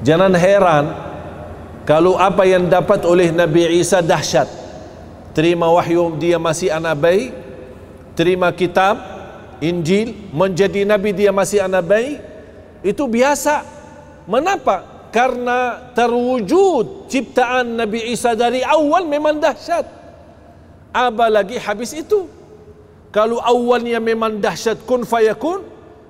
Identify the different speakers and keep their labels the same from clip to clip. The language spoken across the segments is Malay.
Speaker 1: Jangan heran kalau apa yang dapat oleh Nabi Isa dahsyat. Terima wahyu dia masih anak bayi, terima kitab Injil menjadi nabi dia masih anak bayi, itu biasa. Mengapa? Karena terwujud ciptaan Nabi Isa dari awal memang dahsyat. Apa lagi habis itu? Kalau awalnya memang dahsyat kun fayakun,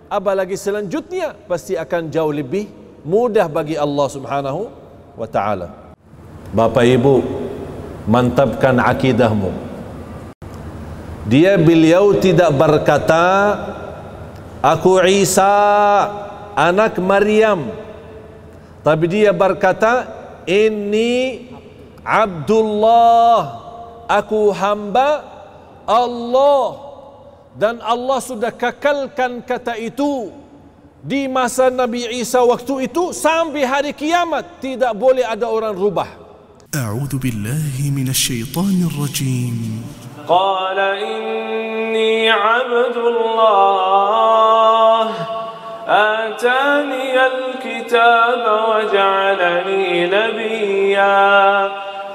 Speaker 1: apa lagi selanjutnya pasti akan jauh lebih mudah bagi Allah Subhanahu wa taala. Bapak Ibu, mantapkan akidahmu. Dia beliau tidak berkata aku Isa anak Maryam. Tapi dia berkata ini Abdullah aku hamba Allah dan Allah sudah kekalkan kata itu di masa Nabi Isa waktu itu sampai hari kiamat tidak boleh ada orang rubah
Speaker 2: أعوذ بالله من الشيطان الرجيم
Speaker 3: قال إني عبد الله آتاني الكتاب وجعلني نبيا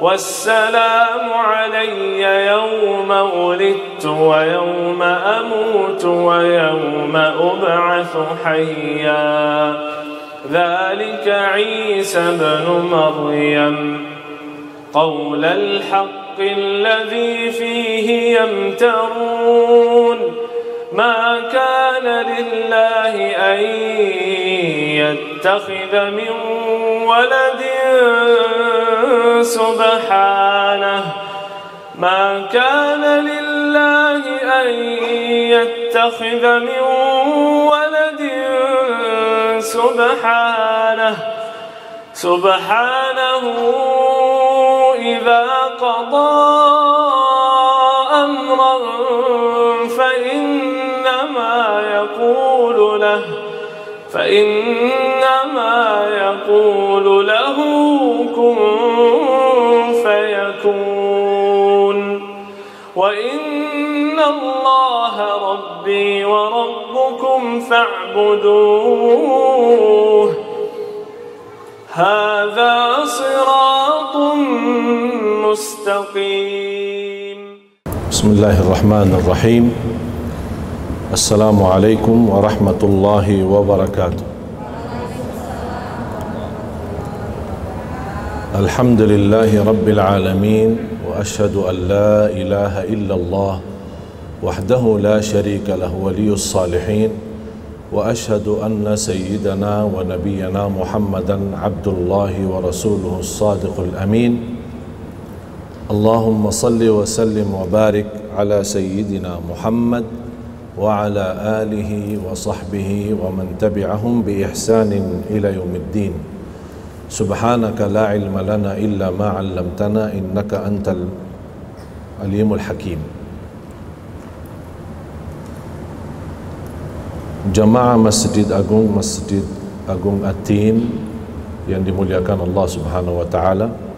Speaker 3: والسلام علي يوم ولدت ويوم أموت ويوم أبعث حيا. ذلك عيسى بن مريم. قول الحق الذي فيه يمترون. ما كان لله أن يتخذ من ولد سبحانه. ما كان لله أن يتخذ من ولد سبحانه. سبحانه إذا قضى فإنما يقول له كن فيكون. وإن الله ربي وربكم فاعبدوه. هذا صراط مستقيم.
Speaker 1: بسم الله الرحمن الرحيم. السلام عليكم ورحمة الله وبركاته. الحمد لله رب العالمين وأشهد أن لا إله إلا الله وحده لا شريك له ولي الصالحين وأشهد أن سيدنا ونبينا محمدا عبد الله ورسوله الصادق الأمين. اللهم صل وسلم وبارك على سيدنا محمد وعلى آله وصحبه ومن تبعهم بإحسان إلى يوم الدين. سبحانك لا علم لنا إلا ما علمتنا إنك أنت العليم الحكيم. Jamaah Masjid Agung Masjid Agung Atin yang dimuliakan Allah Subhanahu wa taala.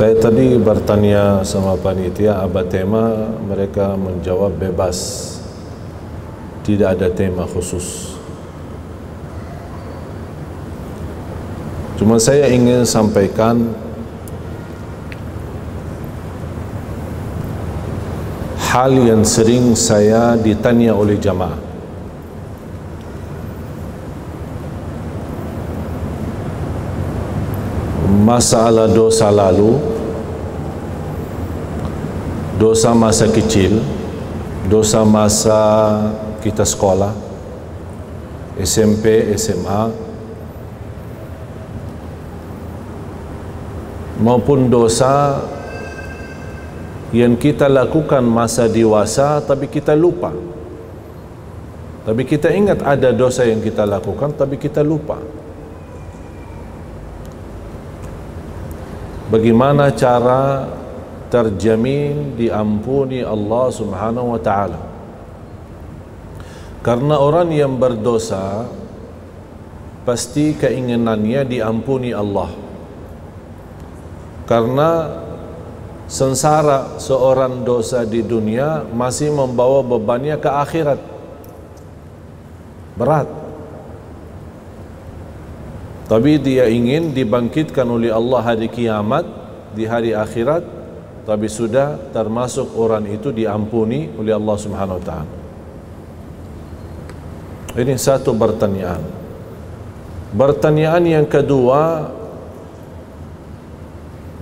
Speaker 1: Saya tadi bertanya sama panitia apa tema mereka menjawab bebas. Tidak ada tema khusus. Cuma saya ingin sampaikan hal yang sering saya ditanya oleh jamaah. Masalah dosa lalu dosa masa kecil dosa masa kita sekolah SMP, SMA maupun dosa yang kita lakukan masa dewasa tapi kita lupa Tapi kita ingat ada dosa yang kita lakukan tapi kita lupa. Bagaimana cara terjamin diampuni Allah Subhanahu wa taala? Karena orang yang berdosa pasti keinginannya diampuni Allah. Karena sengsara seorang dosa di dunia masih membawa bebannya ke akhirat. Berat. Tapi dia ingin dibangkitkan oleh Allah hari kiamat di hari akhirat tapi sudah termasuk orang itu diampuni oleh Allah Subhanahu wa taala. Ini satu pertanyaan. Pertanyaan yang kedua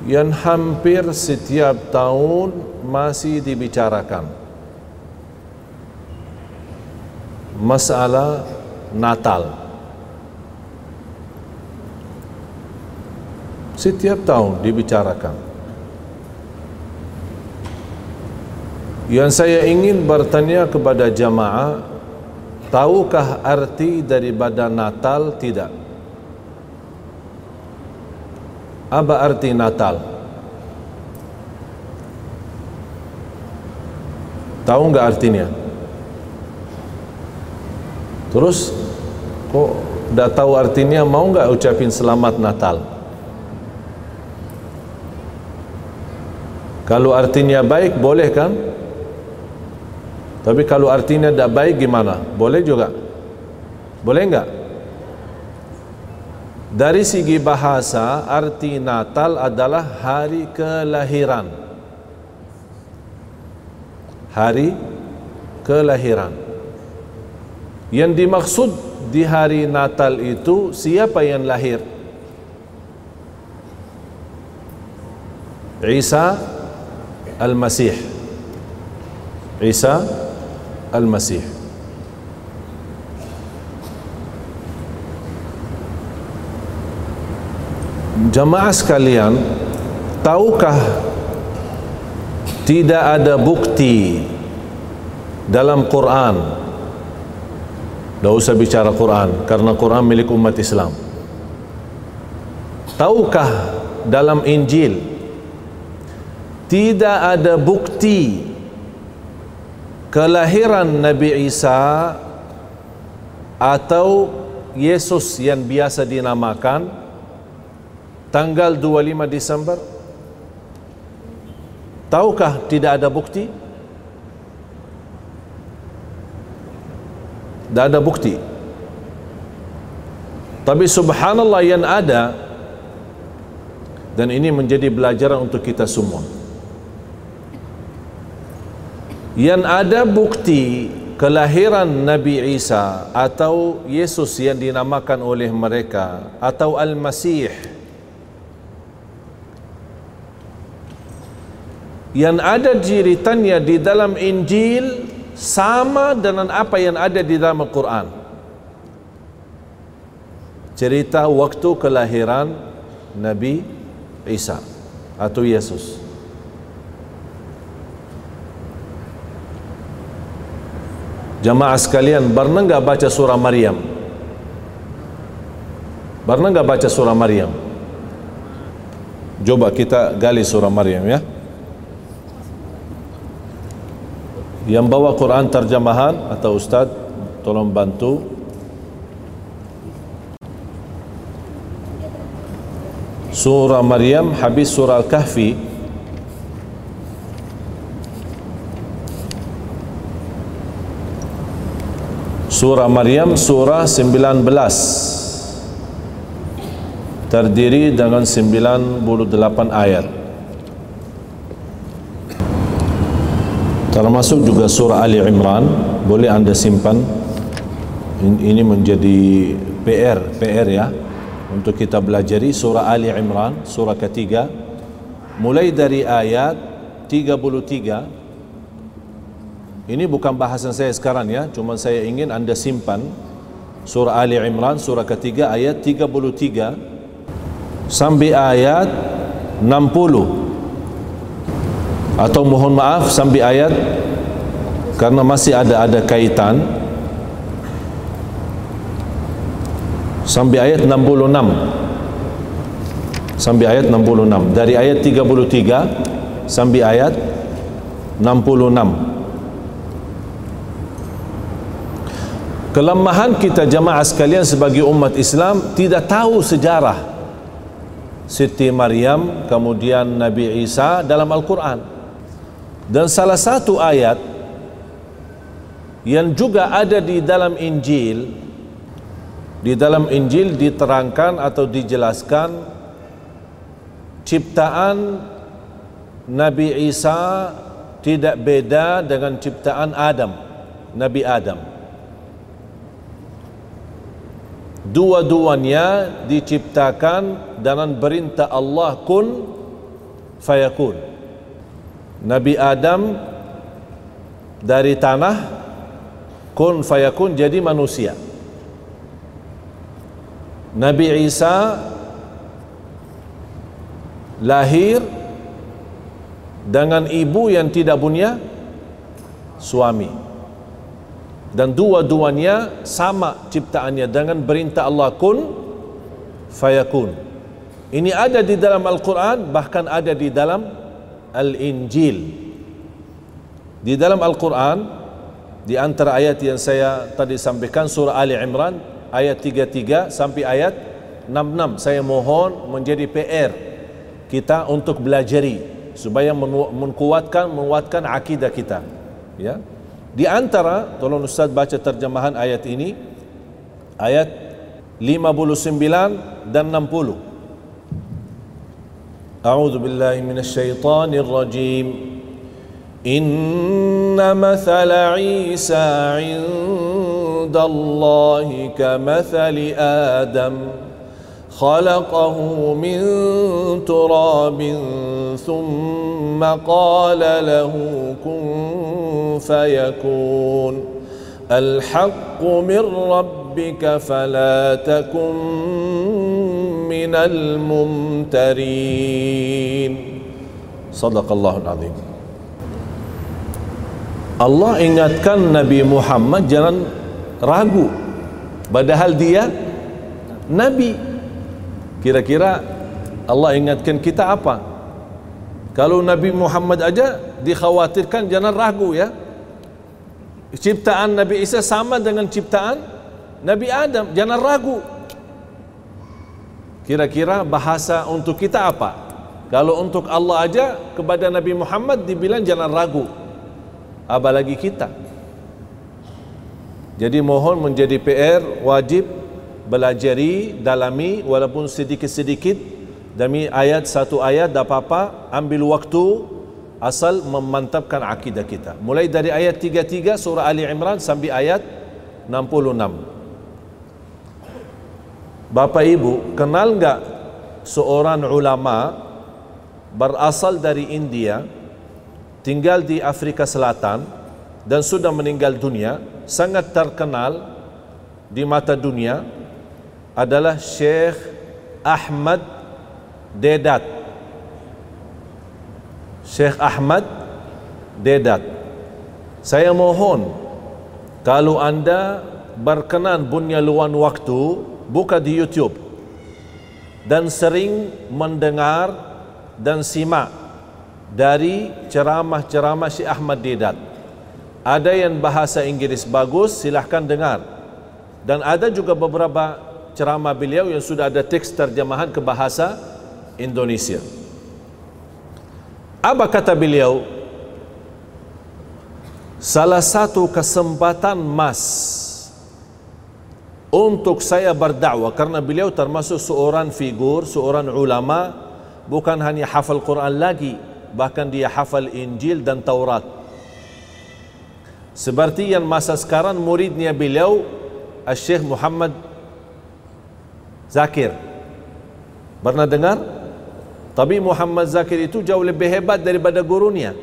Speaker 1: yang hampir setiap tahun masih dibicarakan. Masalah Natal. setiap tahun dibicarakan. Yang saya ingin bertanya kepada jamaah, tahukah arti daripada Natal tidak? Apa arti Natal? Tahu enggak artinya? Terus kok dah tahu artinya mau enggak ucapin selamat Natal? Kalau artinya baik boleh kan? Tapi kalau artinya tidak baik gimana? Boleh juga? Boleh enggak? Dari segi bahasa, arti Natal adalah hari kelahiran. Hari kelahiran. Yang dimaksud di hari Natal itu siapa yang lahir? Isa Al-Masih Isa Al-Masih. Jamaah sekalian Tahukah Tidak ada bukti Dalam Quran? Tidak usah bicara Quran Karena Quran milik umat Islam. Tahukah dalam Injil tidak ada bukti kelahiran Nabi Isa atau Yesus yang biasa dinamakan tanggal 25 Desember tahukah tidak ada bukti? Tidak ada bukti. Tapi subhanallah yang ada dan ini menjadi pelajaran untuk kita semua yang ada bukti kelahiran Nabi Isa atau Yesus yang dinamakan oleh mereka atau Al-Masih. Yang ada jeritannya di dalam Injil sama dengan apa yang ada di dalam Al-Quran. Cerita waktu kelahiran Nabi Isa atau Yesus Jamaah sekalian, pernah enggak baca surah Maryam? Pernah enggak baca surah Maryam? Coba kita gali surah Maryam ya. Yang bawa Quran terjemahan atau ustaz tolong bantu. Surah Maryam habis surah Al-Kahfi Surah Maryam surah 19 terdiri dengan 98 ayat. Termasuk juga surah Ali Imran boleh anda simpan. Ini menjadi PR PR ya untuk kita belajari surah Ali Imran surah ketiga. Mulai dari ayat 33 ini bukan bahasan saya sekarang ya, cuma saya ingin anda simpan surah Ali Imran surah ketiga ayat 33 sampai ayat 60 atau mohon maaf sampai ayat karena masih ada ada kaitan. Sampai ayat 66 sampai ayat 66 dari ayat 33 sampai ayat 66 kelemahan kita jamaah sekalian sebagai umat Islam tidak tahu sejarah. Siti Maryam kemudian Nabi Isa dalam Al-Quran. Dan salah satu ayat yang juga ada di dalam Injil di dalam Injil diterangkan atau dijelaskan ciptaan Nabi Isa tidak beda dengan ciptaan Adam Nabi Adam dua-duanya diciptakan dengan perintah Allah kun fayakun. Nabi Adam dari tanah kun fayakun jadi manusia. Nabi Isa lahir dengan ibu yang tidak punya suami dan dua-duanya sama ciptaannya. Dengan perintah Allah kun fayakun. Ini ada di dalam Al-Quran bahkan ada di dalam Al-Injil. Di dalam Al-Quran di antara ayat yang saya tadi sampaikan surah Ali Imran ayat 33 sampai ayat 66 saya mohon menjadi PR kita untuk belajari supaya menguatkan menguatkan akidah kita. Ya di antara, tolong Ustaz baca terjemahan ayat ini, ayat 59 dan 60. أعوذ بالله من الشيطان الرجيم إن مثل عيسى عند الله كمثل آدم خلقه من تراب ثم قال له كن فيكون. الحق من ربك فلا تكن من الممترين. صدق الله العظيم. Allah ingatkan Nabi Muhammad jangan ragu. Padahal dia Nabi. Kira-kira Allah ingatkan kita apa? Kalau Nabi Muhammad aja dikhawatirkan jangan ragu ya. Ciptaan Nabi Isa sama dengan ciptaan Nabi Adam. Jangan ragu. Kira-kira bahasa untuk kita apa? Kalau untuk Allah aja kepada Nabi Muhammad dibilang jangan ragu. Apalagi kita. Jadi mohon menjadi PR wajib belajari dalami walaupun sedikit-sedikit demi ayat satu ayat tak apa-apa ambil waktu asal memantapkan akidah kita. Mulai dari ayat 33 surah Ali Imran sampai ayat 66. Bapak Ibu, kenal enggak seorang ulama berasal dari India, tinggal di Afrika Selatan dan sudah meninggal dunia, sangat terkenal di mata dunia adalah Syekh Ahmad Dedat. Syekh Ahmad Dedat saya mohon kalau anda berkenan punya luang waktu buka di YouTube. Dan sering mendengar dan simak dari ceramah-ceramah Syekh Ahmad Dedat ada yang bahasa Inggris bagus silahkan dengar. Dan ada juga beberapa ceramah beliau yang sudah ada teks terjemahan ke bahasa Indonesia apa kata beliau? Salah satu kesempatan mas untuk saya berdakwah karena beliau termasuk seorang figur, seorang ulama bukan hanya hafal Quran lagi bahkan dia hafal Injil dan Taurat seperti yang masa sekarang muridnya beliau Syekh Muhammad Zakir pernah dengar? Tapi Muhammad Zakir itu jauh lebih hebat daripada gurunya.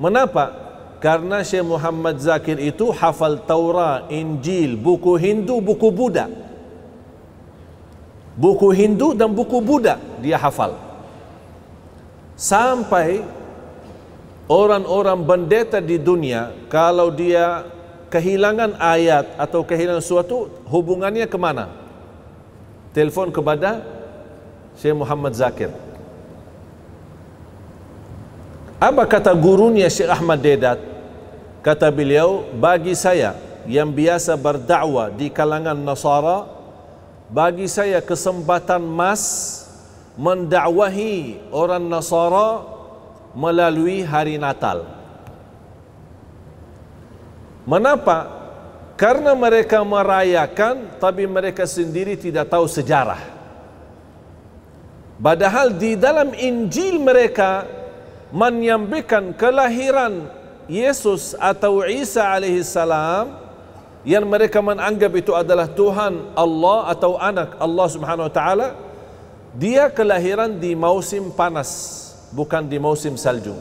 Speaker 1: Mengapa? Karena Syekh Muhammad Zakir itu hafal Taurat, Injil, buku Hindu, buku Buddha. Buku Hindu dan buku Buddha dia hafal. Sampai orang-orang pendeta di dunia kalau dia kehilangan ayat atau kehilangan sesuatu hubungannya ke mana? Telefon kepada Syekh Muhammad Zakir apa kata gurunya Syekh Ahmad Dedat kata beliau bagi saya yang biasa berdakwah di kalangan Nasara bagi saya kesempatan mas mendakwahi orang Nasara melalui hari Natal Mengapa? Karena mereka merayakan tapi mereka sendiri tidak tahu sejarah. Padahal di dalam Injil mereka menyampaikan kelahiran Yesus atau Isa alaihi salam yang mereka menganggap itu adalah Tuhan Allah atau anak Allah Subhanahu wa taala dia kelahiran di musim panas bukan di musim salju.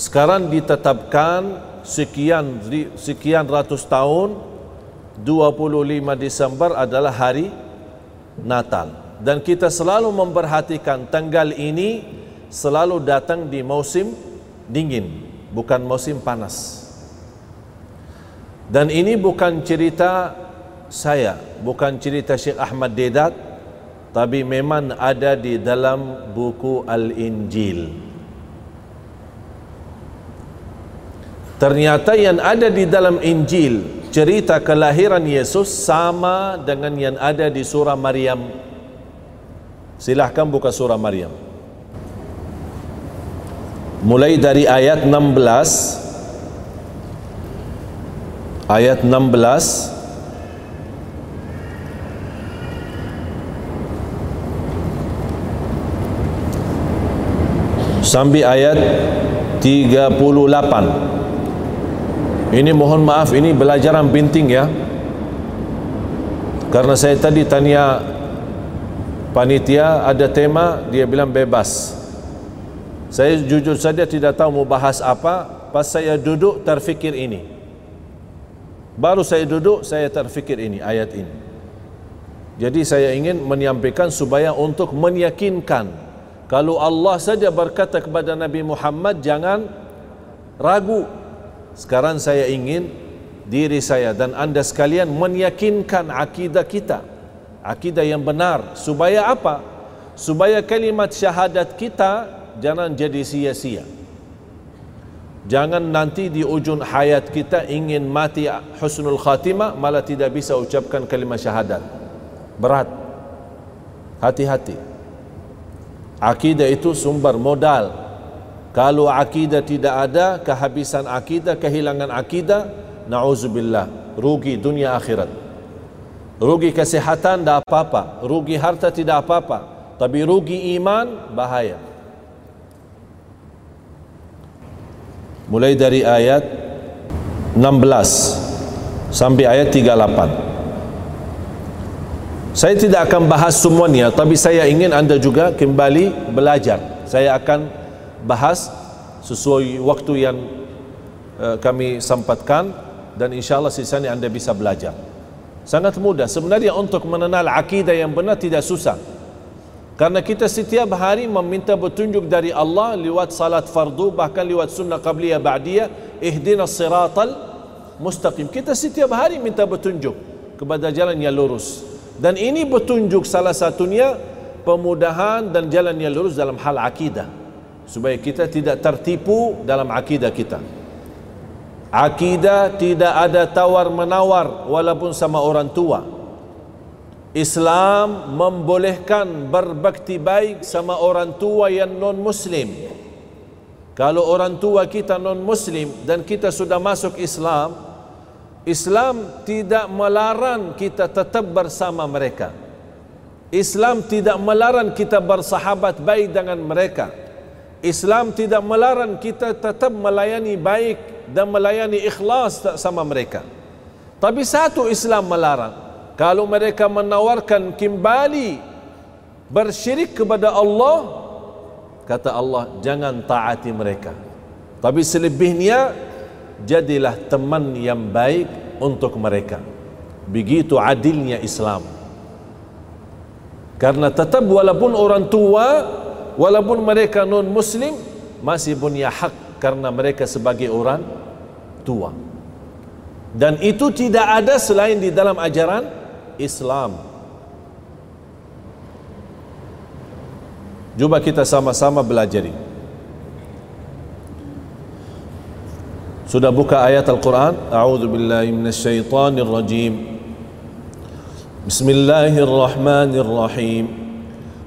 Speaker 1: sekarang ditetapkan sekian sekian ratus tahun 25 Desember adalah hari Natal. Dan kita selalu memperhatikan tanggal ini selalu datang di musim dingin bukan musim panas. Dan ini bukan cerita saya bukan cerita Syekh Ahmad Dedat tapi memang ada di dalam buku Al-Injil Ternyata yang ada di dalam Injil cerita kelahiran Yesus sama dengan yang ada di surah Maryam. Silahkan buka surah Maryam. Mulai dari ayat 16 ayat 16 sampai ayat 38 ini mohon maaf ini belajaran binting ya. Karena saya tadi tanya panitia ada tema dia bilang bebas. Saya jujur saja tidak tahu mau bahas apa pas saya duduk terfikir ini. Baru saya duduk saya terfikir ini ayat ini. Jadi saya ingin menyampaikan supaya untuk meyakinkan kalau Allah saja berkata kepada Nabi Muhammad jangan ragu sekarang saya ingin diri saya dan anda sekalian meyakinkan akidah kita. Akidah yang benar. Supaya apa? Supaya kalimat syahadat kita jangan jadi sia-sia. Jangan nanti di ujung hayat kita ingin mati husnul khatimah malah tidak bisa ucapkan kalimat syahadat. Berat. Hati-hati. Akidah itu sumber modal kalau akidah tidak ada, kehabisan akidah, kehilangan akidah, na'udzubillah, rugi dunia akhirat. Rugi kesehatan tidak apa-apa, rugi harta tidak apa-apa, tapi rugi iman bahaya. Mulai dari ayat 16 sampai ayat 38. Saya tidak akan bahas semuanya, tapi saya ingin anda juga kembali belajar. Saya akan bahas sesuai waktu yang uh, kami sempatkan dan insyaallah sisanya anda bisa belajar. Sangat mudah sebenarnya untuk mengenal akidah yang benar tidak susah. Karena kita setiap hari meminta petunjuk dari Allah lewat salat fardu bahkan lewat sunnah qabliyah ba'diyah ihdinas siratal mustaqim. Kita setiap hari minta petunjuk kepada jalan yang lurus. Dan ini petunjuk salah satunya pemudahan dan jalan yang lurus dalam hal akidah supaya kita tidak tertipu dalam akidah kita. Akidah tidak ada tawar menawar walaupun sama orang tua. Islam membolehkan berbakti baik sama orang tua yang non muslim kalau orang tua kita non muslim dan kita sudah masuk Islam Islam tidak melarang kita tetap bersama mereka. Islam tidak melarang kita bersahabat baik dengan mereka Islam tidak melarang kita tetap melayani baik dan melayani ikhlas sama mereka. Tapi satu Islam melarang. Kalau mereka menawarkan kembali bersyirik kepada Allah, kata Allah, jangan taati mereka. Tapi selebihnya, jadilah teman yang baik untuk mereka. Begitu adilnya Islam. Karena tetap walaupun orang tua walaupun mereka non muslim masih punya hak karena mereka sebagai orang tua dan itu tidak ada selain di dalam ajaran Islam Cuba kita sama-sama belajar. Sudah buka ayat Al-Quran? A'udzu billahi minasyaitonir rajim. Bismillahirrahmanirrahim.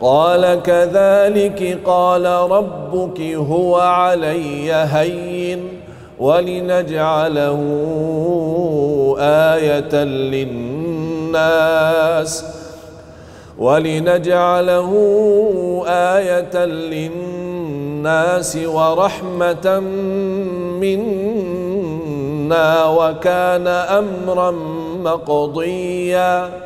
Speaker 1: قال كذلك قال ربك هو علي هين ولنجعله آية للناس ولنجعله آية للناس ورحمة منا وكان أمرا مقضيا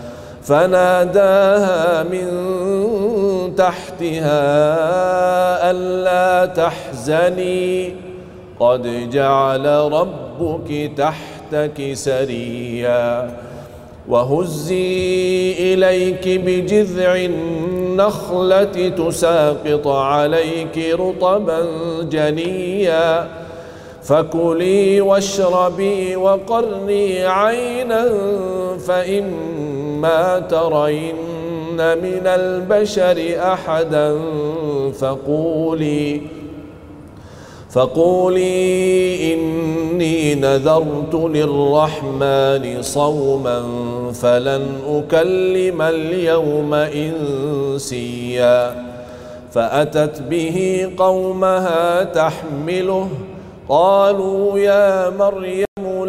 Speaker 1: فناداها من تحتها ألا تحزني. قد جعل ربك تحت تحتك سريا. وهزي إليك بجذع النخلة تساقط عليك رطبا جنيا. فكلي واشربي وقرني عينا فاما ترين من البشر أحدا فقولي فقولي إني نذرت للرحمن صوما فلن أكلم اليوم إنسيا. فأتت به قومها تحمله قالوا يا مريم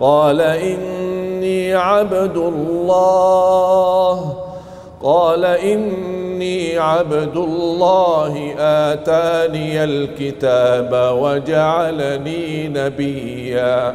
Speaker 1: قال إني عبد الله. قال إني عبد الله. آتاني الكتاب وجعلني نبيا.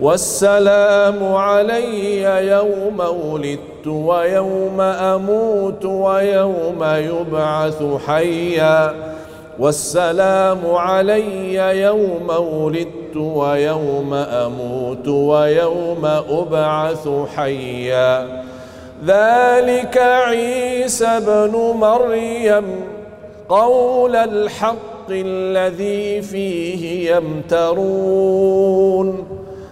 Speaker 1: والسلام علي يوم ولدت ويوم أموت ويوم يبعث حيا. والسلام علي يوم ولدت ويوم أموت ويوم أبعث حيا. ذلك عيسى بن مريم قول الحق الذي فيه يمترون.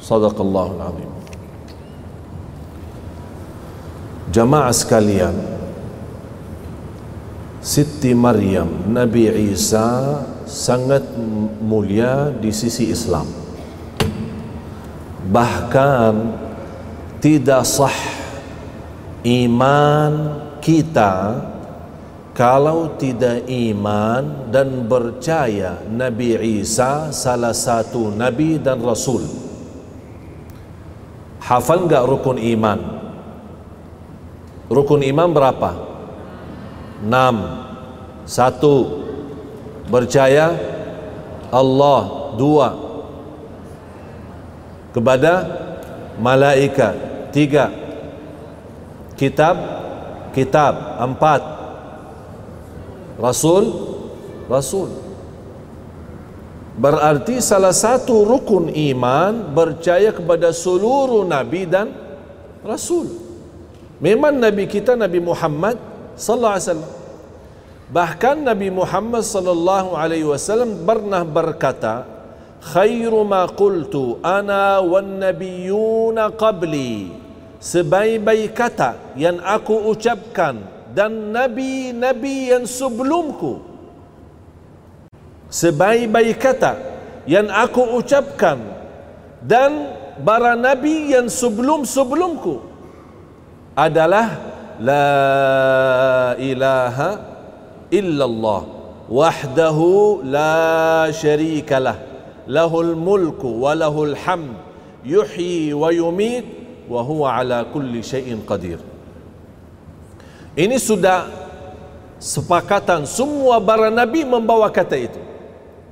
Speaker 1: صدق الله العظيم جماعة sekalian Siti Maryam Nabi Isa sangat mulia di sisi Islam bahkan tidak sah iman kita kalau tidak iman dan percaya Nabi Isa salah satu Nabi dan Rasul. Hafal enggak rukun iman? Rukun iman berapa? Enam. Satu. Percaya Allah. Dua. Kepada malaikat? Tiga. Kitab? Kitab. Empat rasul rasul. Berarti salah satu rukun iman percaya kepada seluruh nabi dan rasul. Memang nabi kita nabi Muhammad sallallahu alaihi wasallam. Bahkan Nabi Muhammad sallallahu alaihi wasallam pernah berkata khairu ma qultu ana wan nabiyyuna qabli. Sebaik-baik kata yang aku ucapkan dan nabi-nabi yang sebelumku. Sebaik-baik kata yang aku ucapkan dan para nabi yang sebelum-sebelumku adalah la ilaha illallah wahdahu la syarikalah lahul mulku wa lahul hamd yuhyi wa yumit wa huwa ala kulli syai'in qadir ini sudah sepakatan semua para nabi membawa kata itu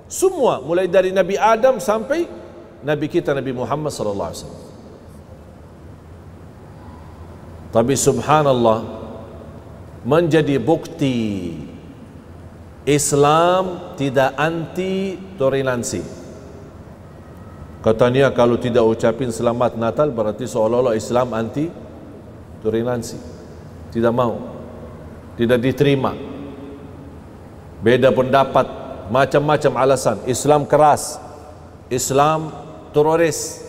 Speaker 1: semua mulai dari nabi Adam sampai nabi kita nabi Muhammad sallallahu alaihi wasallam Tapi subhanallah menjadi bukti Islam tidak anti toleransi. Katanya kalau tidak ucapin selamat Natal berarti seolah-olah Islam anti toleransi. Tidak mau. Tidak diterima. Beda pendapat, macam-macam alasan. Islam keras. Islam teroris.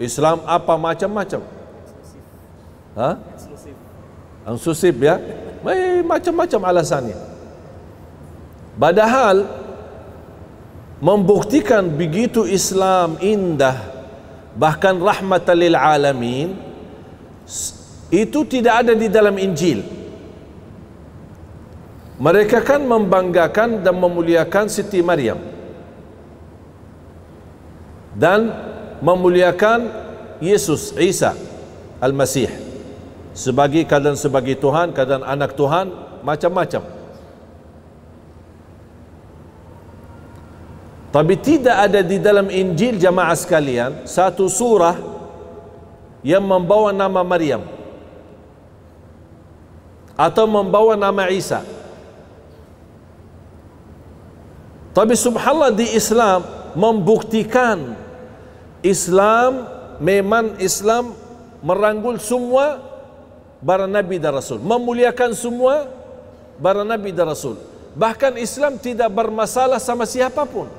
Speaker 1: Islam apa macam-macam. Ha? Eksklusif ya. Macam-macam alasannya. Padahal membuktikan begitu Islam indah bahkan rahmatan lil alamin itu tidak ada di dalam Injil. Mereka kan membanggakan dan memuliakan Siti Maryam dan memuliakan Yesus Isa Al-Masih sebagai keadaan sebagai Tuhan, keadaan anak Tuhan, macam-macam. Tapi tidak ada di dalam Injil jamaah sekalian satu surah yang membawa nama Maryam atau membawa nama Isa. Tapi subhanallah di Islam membuktikan Islam memang Islam merangkul semua para nabi dan rasul. Memuliakan semua para nabi dan rasul. Bahkan Islam tidak bermasalah sama siapapun.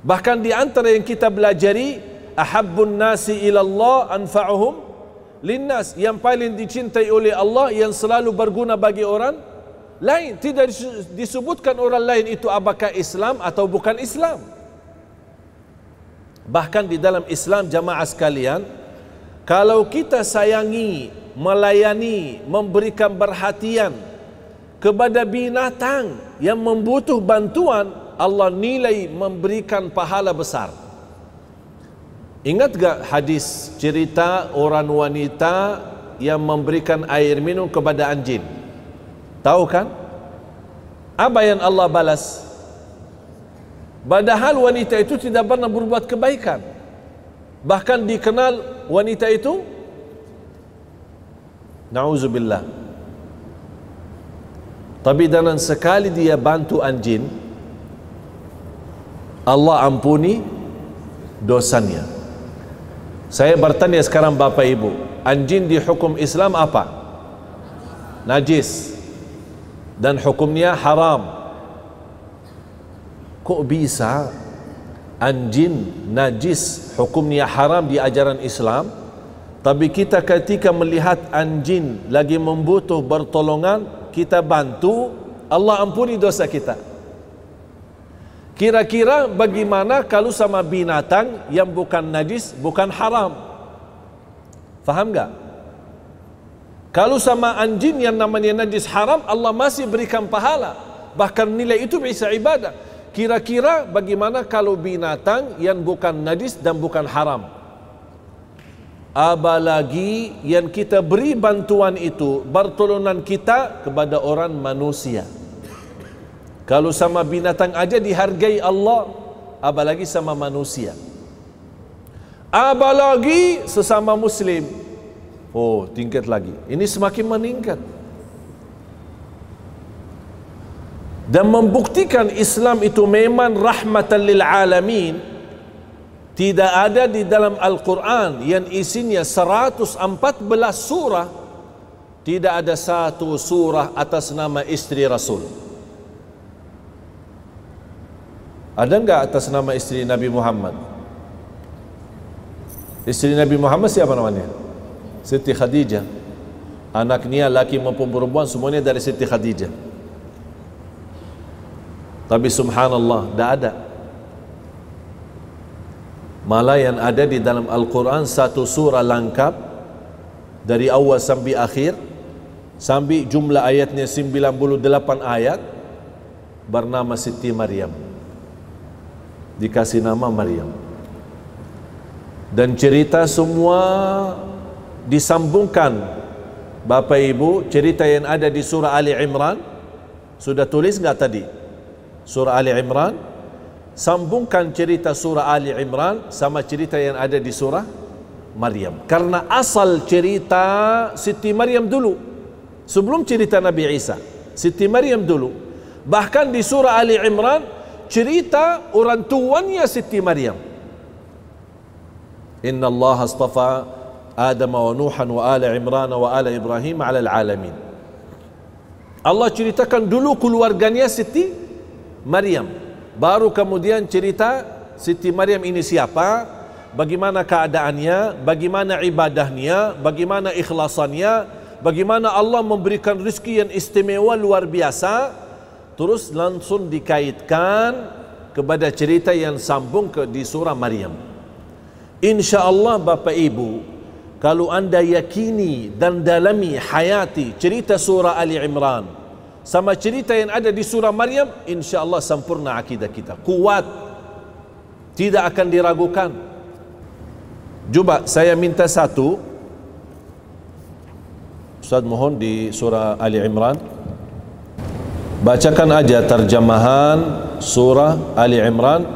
Speaker 1: Bahkan di antara yang kita belajari ahabbun nasi ilallah anfa'uhum linnas yang paling dicintai oleh Allah yang selalu berguna bagi orang lain. Tidak disebutkan orang lain itu apakah Islam atau bukan Islam. Bahkan di dalam Islam jamaah sekalian kalau kita sayangi, melayani, memberikan perhatian kepada binatang yang membutuh bantuan Allah nilai memberikan pahala besar ingat gak hadis cerita orang wanita yang memberikan air minum kepada anjing? Tahu kan? Apa yang Allah balas? Padahal wanita itu tidak pernah berbuat kebaikan. Bahkan dikenal wanita itu Nauzubillah. Tapi dalam sekali dia bantu anjing Allah ampuni dosanya saya bertanya sekarang Bapak Ibu anjing di hukum Islam apa? najis. Dan hukumnya haram. Kok bisa anjing najis hukumnya haram di ajaran Islam? Tapi kita ketika melihat anjing lagi membutuh bertolongan kita bantu Allah ampuni dosa kita kira-kira bagaimana kalau sama binatang yang bukan najis bukan haram? Faham tak? kalau sama anjing yang namanya najis haram Allah masih berikan pahala. Bahkan nilai itu bisa ibadah. Kira-kira bagaimana kalau binatang yang bukan najis dan bukan haram? Apalagi yang kita beri bantuan itu pertolongan kita kepada orang manusia kalau sama binatang aja dihargai Allah apalagi sama manusia. Apalagi sesama muslim. Oh tingkat lagi. Ini semakin meningkat. Dan membuktikan Islam itu memang rahmatan lil alamin tidak ada di dalam Al-Quran yang isinya 114 surah tidak ada satu surah atas nama istri Rasul ada enggak atas nama istri Nabi Muhammad? Istri Nabi Muhammad siapa namanya? Siti Khadijah. Anaknya laki maupun perempuan semuanya dari Siti Khadijah. Tapi subhanallah tidak ada. Malah yang ada di dalam Al-Quran satu surah lengkap dari awal sampai akhir sampai jumlah ayatnya 98 ayat bernama Siti Maryam dikasih nama Maryam. Dan cerita semua disambungkan. Bapak Ibu cerita yang ada di surah Ali Imran sudah tulis enggak tadi? Surah Ali Imran. Sambungkan cerita surah Ali Imran sama cerita yang ada di surah Maryam. Karena asal cerita Siti Maryam dulu sebelum cerita Nabi Isa Siti Maryam dulu bahkan di surah Ali Imran cerita orang tuannya Siti Maryam. Inna Allah astafa Adam wa Nuhan wa ala Imran wa ala Ibrahim ala alamin Allah ceritakan dulu keluarganya Siti Maryam. Baru kemudian cerita Siti Maryam ini siapa, bagaimana keadaannya, bagaimana ibadahnya, bagaimana ikhlasannya, bagaimana Allah memberikan rezeki yang istimewa luar biasa, terus langsung dikaitkan kepada cerita yang sambung ke di surah Maryam. Insya Allah Bapak Ibu, kalau anda yakini dan dalami hayati cerita surah Ali Imran, sama cerita yang ada di surah Maryam insyaallah sempurna akidah kita. Kuat. Tidak akan diragukan. Cuba saya minta satu. Ustaz mohon di surah Ali Imran bacakan aja terjemahan surah Ali Imran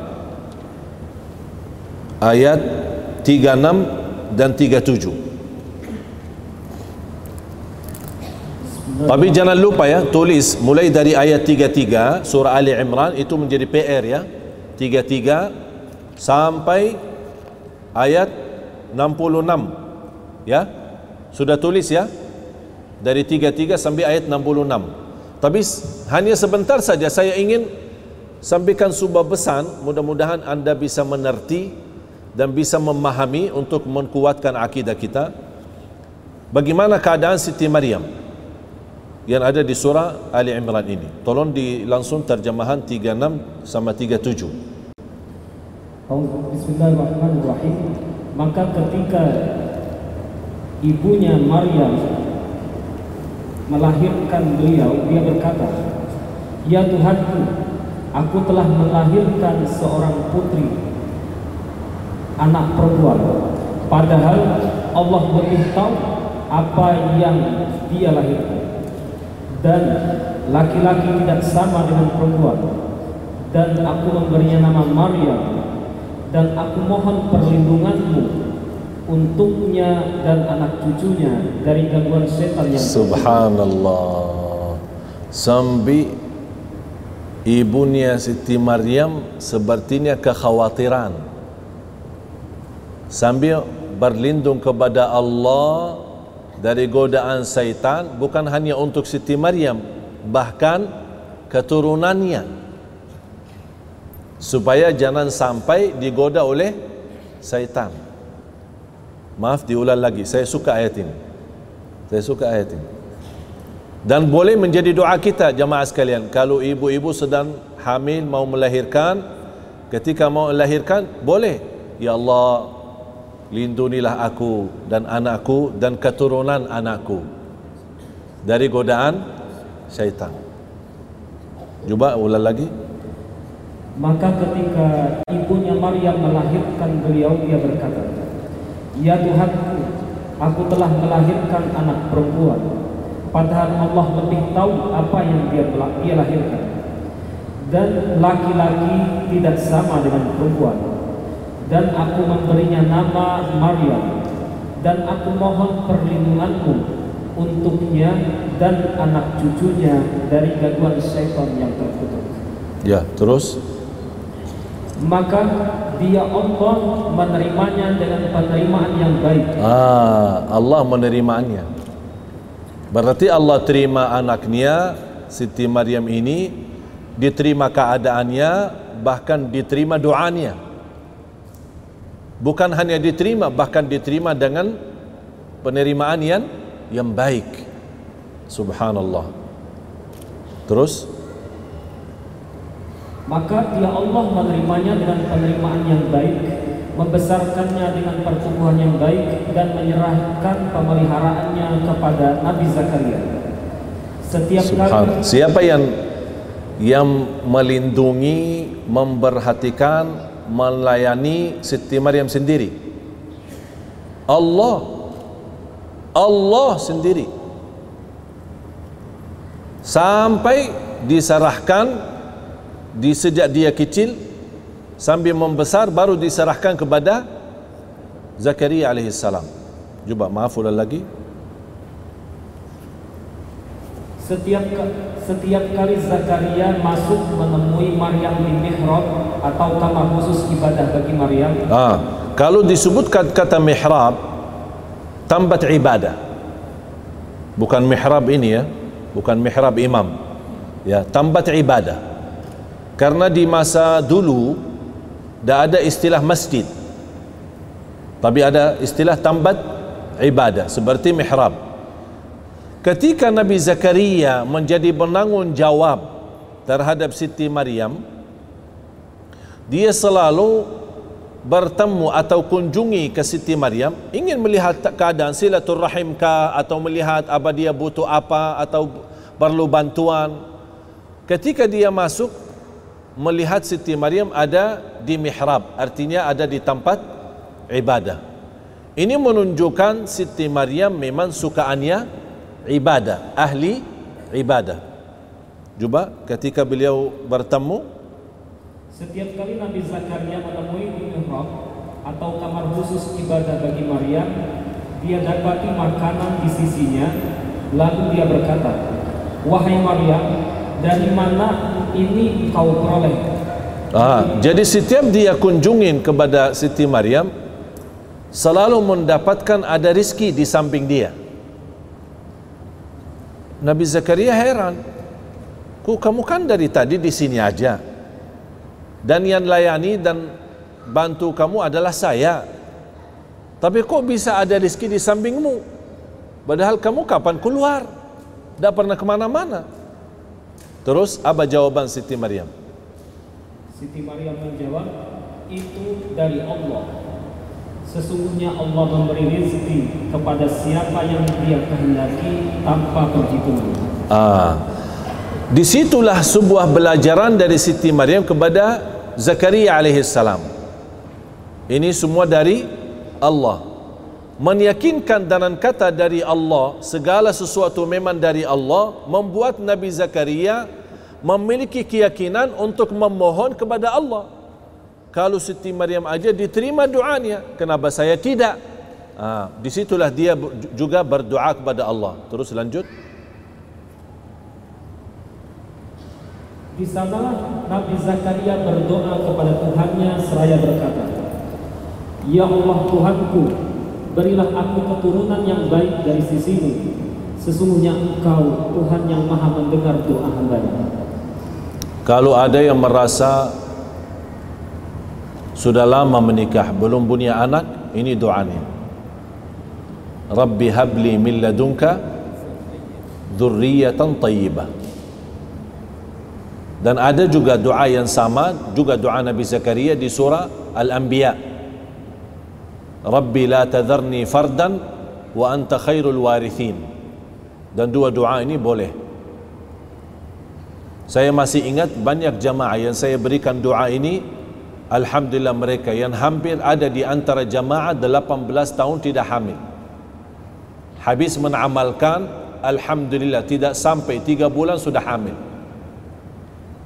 Speaker 1: ayat 36 dan 37 Tapi jangan lupa ya, tulis mulai dari ayat 33 surah Ali Imran itu menjadi PR ya. 33 sampai ayat 66. Ya. Sudah tulis ya? Dari 33 sampai ayat 66. Tapi hanya sebentar saja saya ingin sampaikan sebuah pesan, mudah-mudahan Anda bisa mengerti dan bisa memahami untuk menguatkan akidah kita. Bagaimana keadaan Siti Maryam? yang ada di surah Ali Imran ini. Tolong di langsung terjemahan 36 sama 37.
Speaker 4: Bismillahirrahmanirrahim. Maka ketika ibunya Maryam melahirkan beliau, dia berkata, Ya Tuhanku, aku telah melahirkan seorang putri, anak perempuan. Padahal Allah lebih tahu apa yang dia lahirkan. Dan laki-laki tidak sama dengan perempuan. Dan aku memberinya nama Maryam. Dan aku mohon perlindunganmu untuknya dan anak cucunya dari gangguan setan yang
Speaker 1: Subhanallah. Sambil ibunya Siti Maryam sepertinya kekhawatiran. Sambil berlindung kepada Allah dari godaan syaitan bukan hanya untuk Siti Maryam bahkan keturunannya supaya jangan sampai digoda oleh syaitan. Maaf diulang lagi. Saya suka ayat ini. Saya suka ayat ini. Dan boleh menjadi doa kita jemaah sekalian. Kalau ibu-ibu sedang hamil mau melahirkan, ketika mau melahirkan, boleh. Ya Allah, lindungilah aku dan anakku dan keturunan anakku dari godaan syaitan. Cuba ulang lagi.
Speaker 4: Maka ketika ibunya Maryam melahirkan beliau, dia berkata, Ya Tuhanku, aku telah melahirkan anak perempuan. Padahal Allah lebih tahu apa yang dia, dia lahirkan. Dan laki-laki tidak sama dengan perempuan. Dan aku memberinya nama Maryam. Dan aku mohon perlindunganmu untuknya dan anak cucunya dari gangguan syaitan yang terkutuk.
Speaker 1: Ya, terus
Speaker 4: maka dia Allah menerimanya dengan penerimaan yang baik.
Speaker 1: Ah, Allah menerimanya. Berarti Allah terima anaknya Siti Maryam ini diterima keadaannya bahkan diterima doanya. Bukan hanya diterima bahkan diterima dengan penerimaan yang yang baik. Subhanallah. Terus
Speaker 4: maka dia Allah menerimanya dengan penerimaan yang baik membesarkannya dengan pertumbuhan yang baik dan menyerahkan pemeliharaannya kepada Nabi Zakaria. Setiap kali
Speaker 1: siapa yang yang melindungi memperhatikan melayani Siti Maryam sendiri? Allah. Allah sendiri. Sampai diserahkan di sejak dia kecil sambil membesar baru diserahkan kepada Zakaria alaihi salam. Cuba maaf ulang lagi.
Speaker 4: Setiap setiap kali Zakaria masuk menemui Maryam di mihrab atau kamar khusus ibadah bagi Maryam.
Speaker 1: Ah, kalau disebutkan kata mihrab tambat ibadah. Bukan mihrab ini ya, bukan mihrab imam. Ya, tambat ibadah. Karena di masa dulu dah ada istilah masjid. Tapi ada istilah tambat ibadah seperti mihrab. Ketika Nabi Zakaria menjadi penanggung jawab terhadap Siti Maryam, dia selalu bertemu atau kunjungi ke Siti Maryam ingin melihat keadaan silaturrahim kah atau melihat apa dia butuh apa atau perlu bantuan ketika dia masuk melihat Siti Maryam ada di mihrab artinya ada di tempat ibadah. Ini menunjukkan Siti Maryam memang sukaannya ibadah ahli ibadah. Cuba ketika beliau bertemu
Speaker 4: setiap kali Nabi Zakaria menemui mihrab atau kamar khusus ibadah bagi Maryam dia dapati makanan di sisinya lalu dia berkata wahai Maryam dari mana ini kau peroleh.
Speaker 1: Ah, jadi setiap dia kunjungin kepada Siti Maryam selalu mendapatkan ada rizki di samping dia. Nabi Zakaria heran. Ku kamu kan dari tadi di sini aja. Dan yang layani dan bantu kamu adalah saya. Tapi kok bisa ada rizki di sampingmu? Padahal kamu kapan keluar? Tidak pernah kemana-mana. Terus apa jawaban Siti Maryam?
Speaker 4: Siti Maryam menjawab, itu dari Allah. Sesungguhnya Allah memberi rezeki kepada siapa yang dia kehendaki tanpa perhitungan.
Speaker 1: Ah. Disitulah sebuah belajaran dari Siti Maryam kepada Zakaria alaihi salam. Ini semua dari Allah. Meyakinkan dengan kata dari Allah, segala sesuatu memang dari Allah, membuat Nabi Zakaria memiliki keyakinan untuk memohon kepada Allah. Kalau Siti Maryam aja diterima doanya, kenapa saya tidak? Ah, disitulah dia juga berdoa kepada Allah. Terus lanjut.
Speaker 4: Di sanalah Nabi Zakaria berdoa kepada Tuhannya seraya berkata, Ya Allah Tuhanku, berilah aku keturunan yang baik dari sisimu. Sesungguhnya Engkau Tuhan yang maha mendengar doa hambanya.
Speaker 1: Kalau ada yang merasa sudah lama menikah belum punya anak, ini doanya. Rabbi habli min ladunka dzurriyyatan thayyibah. Dan ada juga doa yang sama juga doa Nabi Zakaria di surah Al-Anbiya. Rabbi la tadharni fardan wa anta khairul warithin. Dan dua doa ini boleh. Saya masih ingat banyak jamaah yang saya berikan doa ini Alhamdulillah mereka yang hampir ada di antara jamaah 18 tahun tidak hamil. Habis menamalkan Alhamdulillah tidak sampai 3 bulan sudah hamil.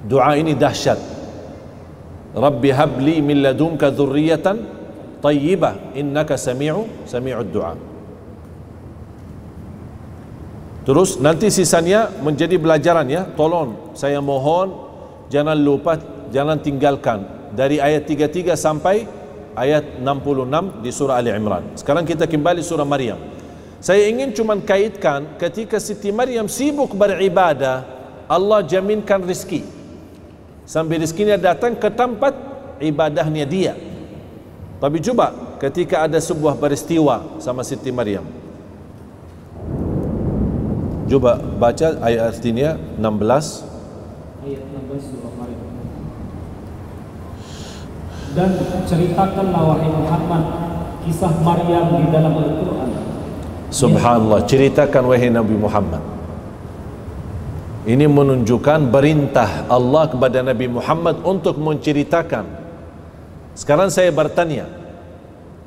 Speaker 1: Doa ini dahsyat. Rabbi habli min ladunka dzurriyyatan tayyibah innaka sami'u sami'ud du'a. Terus nanti sisanya menjadi pelajaran ya. Tolong saya mohon jangan lupa jangan tinggalkan dari ayat 33 sampai ayat 66 di surah Ali Imran. Sekarang kita kembali surah Maryam. Saya ingin cuma kaitkan ketika Siti Maryam sibuk beribadah, Allah jaminkan rezeki sambil rezekinya datang ke tempat ibadahnya dia tapi cuba ketika ada sebuah peristiwa sama Siti Maryam cuba baca ayat artinya 16
Speaker 4: Ayat 16 surah Maryam. Dan ceritakanlah wahai Muhammad kisah Maryam di dalam Al-Quran.
Speaker 1: Subhanallah ceritakan wahai Nabi Muhammad ini menunjukkan perintah Allah kepada Nabi Muhammad untuk menceritakan. Sekarang saya bertanya.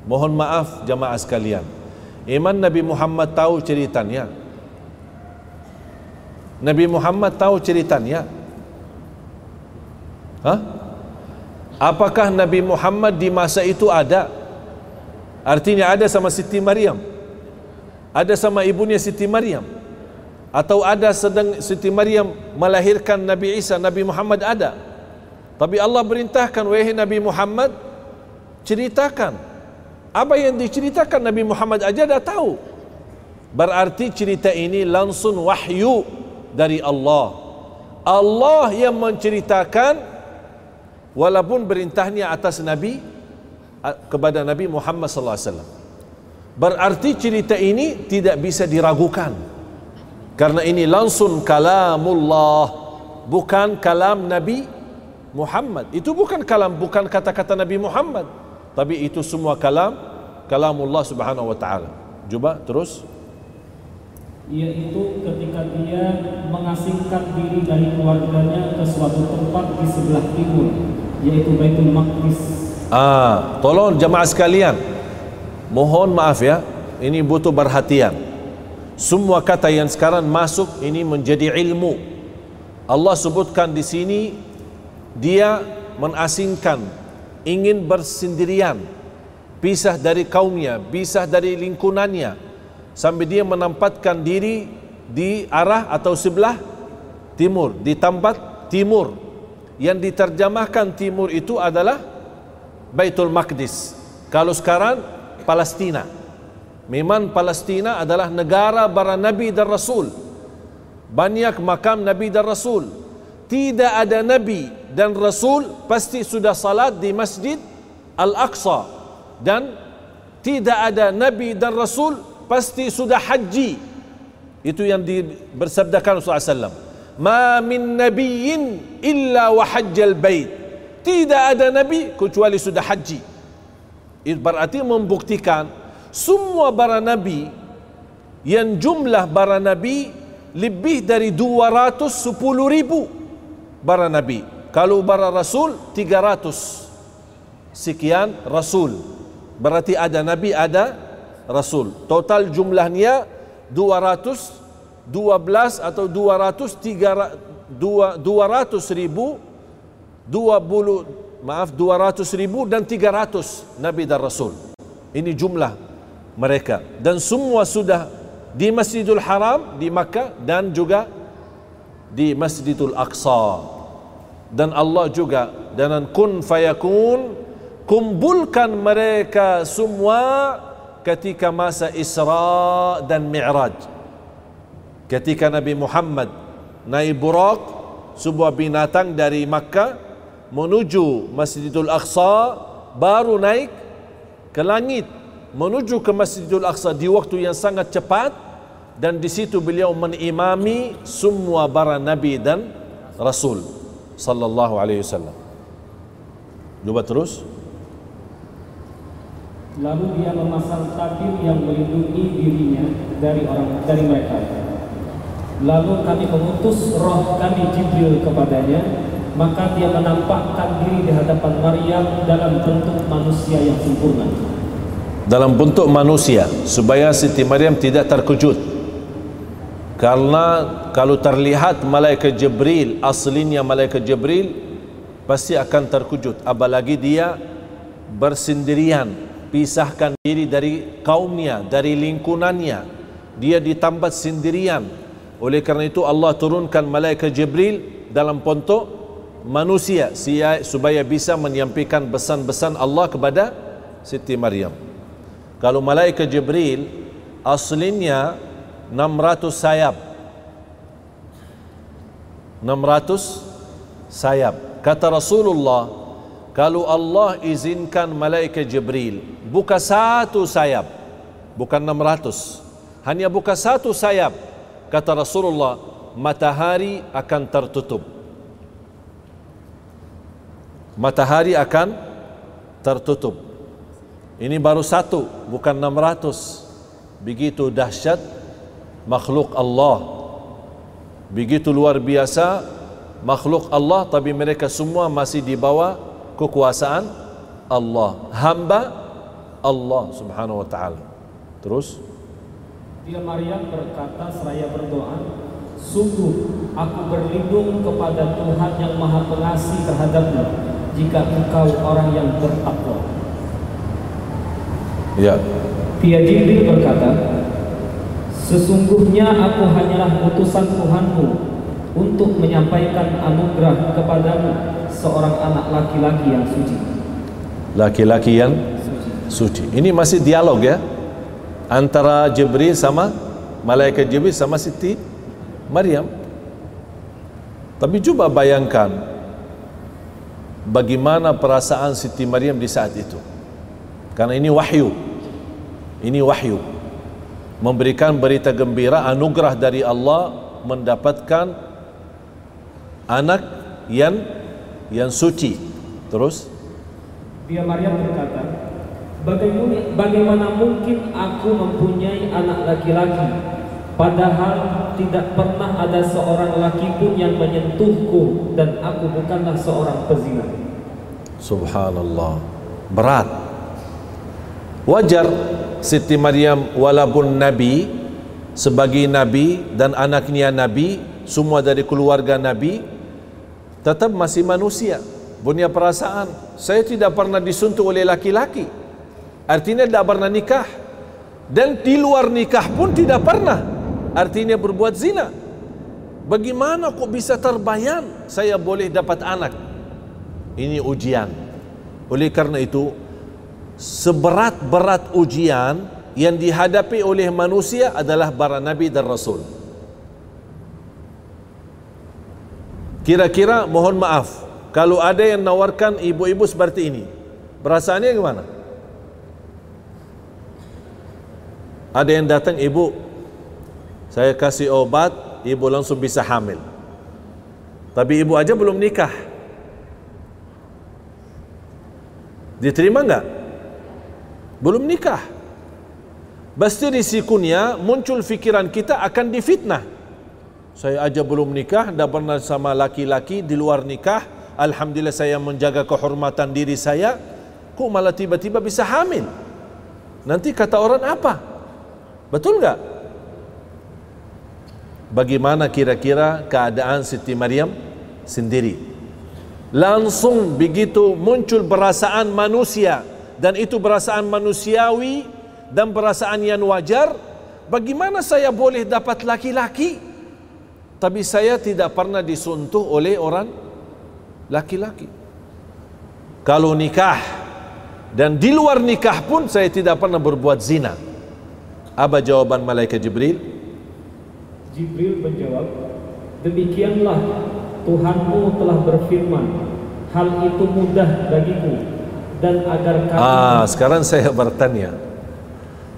Speaker 1: Mohon maaf jamaah sekalian. Iman Nabi Muhammad tahu ceritanya? Nabi Muhammad tahu ceritanya? Hah? Apakah Nabi Muhammad di masa itu ada? Artinya ada sama Siti Maryam. Ada sama ibunya Siti Maryam atau ada sedang Siti Maryam melahirkan Nabi Isa Nabi Muhammad ada tapi Allah perintahkan wahai Nabi Muhammad ceritakan. Apa yang diceritakan Nabi Muhammad aja dah tahu. Berarti cerita ini langsung wahyu dari Allah. Allah yang menceritakan walaupun perintahnya atas Nabi kepada Nabi Muhammad sallallahu alaihi wasallam. Berarti cerita ini tidak bisa diragukan. Karena ini langsung kalamullah bukan kalam Nabi Muhammad. Itu bukan kalam bukan kata-kata Nabi Muhammad. Tapi itu semua kalam kalamullah subhanahu wa ta'ala. Cuba terus.
Speaker 4: Yaitu ketika dia mengasingkan diri dari keluarganya ke suatu tempat di sebelah timur yaitu Baitul Maqdis.
Speaker 1: Ah tolong jemaah sekalian. Mohon maaf ya ini butuh perhatian. Semua kata yang sekarang masuk ini menjadi ilmu. Allah sebutkan di sini dia menasingkan ingin bersendirian pisah dari kaumnya pisah dari lingkungannya sampai dia menempatkan diri di arah atau sebelah timur di tempat timur yang diterjemahkan timur itu adalah Baitul Maqdis kalau sekarang Palestina Memang Palestina adalah negara para nabi dan rasul. Banyak makam nabi dan rasul. Tidak ada nabi dan rasul pasti sudah salat di Masjid Al-Aqsa dan tidak ada nabi dan rasul pasti sudah haji. Itu yang bersabdakan Rasulullah SAW. Ma min nabiyyin illa wa hajjal bait. Tidak ada nabi kecuali sudah haji. Itu berarti membuktikan semua para nabi yang jumlah para nabi lebih dari 210 ribu para nabi. Kalau para rasul 300 sekian rasul. Berarti ada nabi ada rasul. Total jumlahnya 212 atau 200 200 ribu 20 maaf 200 ribu dan 300 nabi dan rasul. Ini jumlah mereka dan semua sudah di Masjidil Haram di Makkah dan juga di Masjidil Aqsa. Dan Allah juga dengan kun fayakun kumpulkan mereka semua ketika masa Isra dan Mi'raj. Ketika Nabi Muhammad naik burak sebuah binatang dari Makkah menuju Masjidil Aqsa baru naik ke langit menuju ke Masjidil Aqsa di waktu yang sangat cepat dan di situ beliau menimami semua para nabi dan rasul sallallahu alaihi wasallam. Cuba terus.
Speaker 4: Lalu dia memasang tabir yang melindungi dirinya dari orang dari mereka. Lalu kami mengutus roh kami Jibril kepadanya, maka dia menampakkan diri di hadapan Maryam dalam bentuk manusia yang sempurna
Speaker 1: dalam bentuk manusia supaya Siti Maryam tidak terkejut karena kalau terlihat malaikat Jibril aslinya malaikat Jibril pasti akan terkejut. Apalagi dia bersendirian pisahkan diri dari kaumnya dari lingkungannya. Dia di tempat sendirian. Oleh kerana itu Allah turunkan malaikat Jibril dalam bentuk manusia supaya bisa menyampaikan pesan-pesan Allah kepada Siti Maryam. Kalau malaikat Jibril aslinya 600 sayap. 600 sayap. Kata Rasulullah kalau Allah izinkan malaikat Jibril buka satu sayap bukan 600 hanya buka satu sayap kata Rasulullah matahari akan tertutup. Matahari akan tertutup. Ini baru satu, bukan 600. Begitu dahsyat makhluk Allah. Begitu luar biasa makhluk Allah tapi mereka semua masih di bawah kekuasaan Allah. Hamba Allah Subhanahu wa taala. Terus
Speaker 4: Dia Maryam berkata seraya berdoa, Sungguh aku berlindung kepada Tuhan yang maha pengasih terhadapmu jika engkau orang yang bertakwa.
Speaker 1: Ya.
Speaker 4: Dia Jibril berkata, Sesungguhnya aku hanyalah utusan Tuhanmu untuk menyampaikan anugerah kepadamu seorang anak laki-laki yang suci.
Speaker 1: Laki-laki yang suci. Ini masih dialog ya antara Jibril sama malaikat Jibril sama Siti Maryam. Tapi coba bayangkan bagaimana perasaan Siti Maryam di saat itu. Karena ini wahyu ini wahyu memberikan berita gembira anugerah dari Allah mendapatkan anak yang yang suci. Terus?
Speaker 4: Dia Maryam berkata bagaimana bagaimana mungkin aku mempunyai anak laki-laki? Padahal tidak pernah ada seorang laki pun yang menyentuhku dan aku bukanlah seorang pezina.
Speaker 1: Subhanallah. Berat. Wajar Siti Maryam walaupun nabi sebagai nabi dan anaknya nabi semua dari keluarga nabi tetap masih manusia punya perasaan. Saya tidak pernah disuntuk oleh laki-laki. Artinya tidak pernah nikah. Dan di luar nikah pun tidak pernah. Artinya berbuat zina. Bagaimana kok bisa terbayang saya boleh dapat anak? Ini ujian. Oleh karena itu seberat-berat ujian yang dihadapi oleh manusia adalah para nabi dan rasul. Kira-kira mohon maaf kalau ada yang nawarkan ibu-ibu seperti ini. Perasaannya gimana? Ada yang datang ibu saya kasih obat, ibu langsung bisa hamil. Tapi ibu aja belum nikah. Diterima enggak? Belum nikah. Pasti risikonya muncul fikiran kita akan difitnah. Saya aja belum nikah dah pernah sama laki-laki di luar nikah. Alhamdulillah saya menjaga kehormatan diri saya. Kok malah tiba-tiba bisa hamil? Nanti kata orang apa? Betul nggak? Bagaimana kira-kira keadaan Siti Maryam sendiri? Langsung begitu muncul perasaan manusia dan itu perasaan manusiawi dan perasaan yang wajar. Bagaimana saya boleh dapat laki-laki? Tapi saya tidak pernah disuntuh oleh orang laki-laki. Kalau nikah dan di luar nikah pun saya tidak pernah berbuat zina. Apa jawaban malaikat Jibril?
Speaker 4: Jibril menjawab demikianlah Tuhanmu telah berfirman hal itu mudah bagiku dan agar kami
Speaker 1: Ah, sekarang saya bertanya.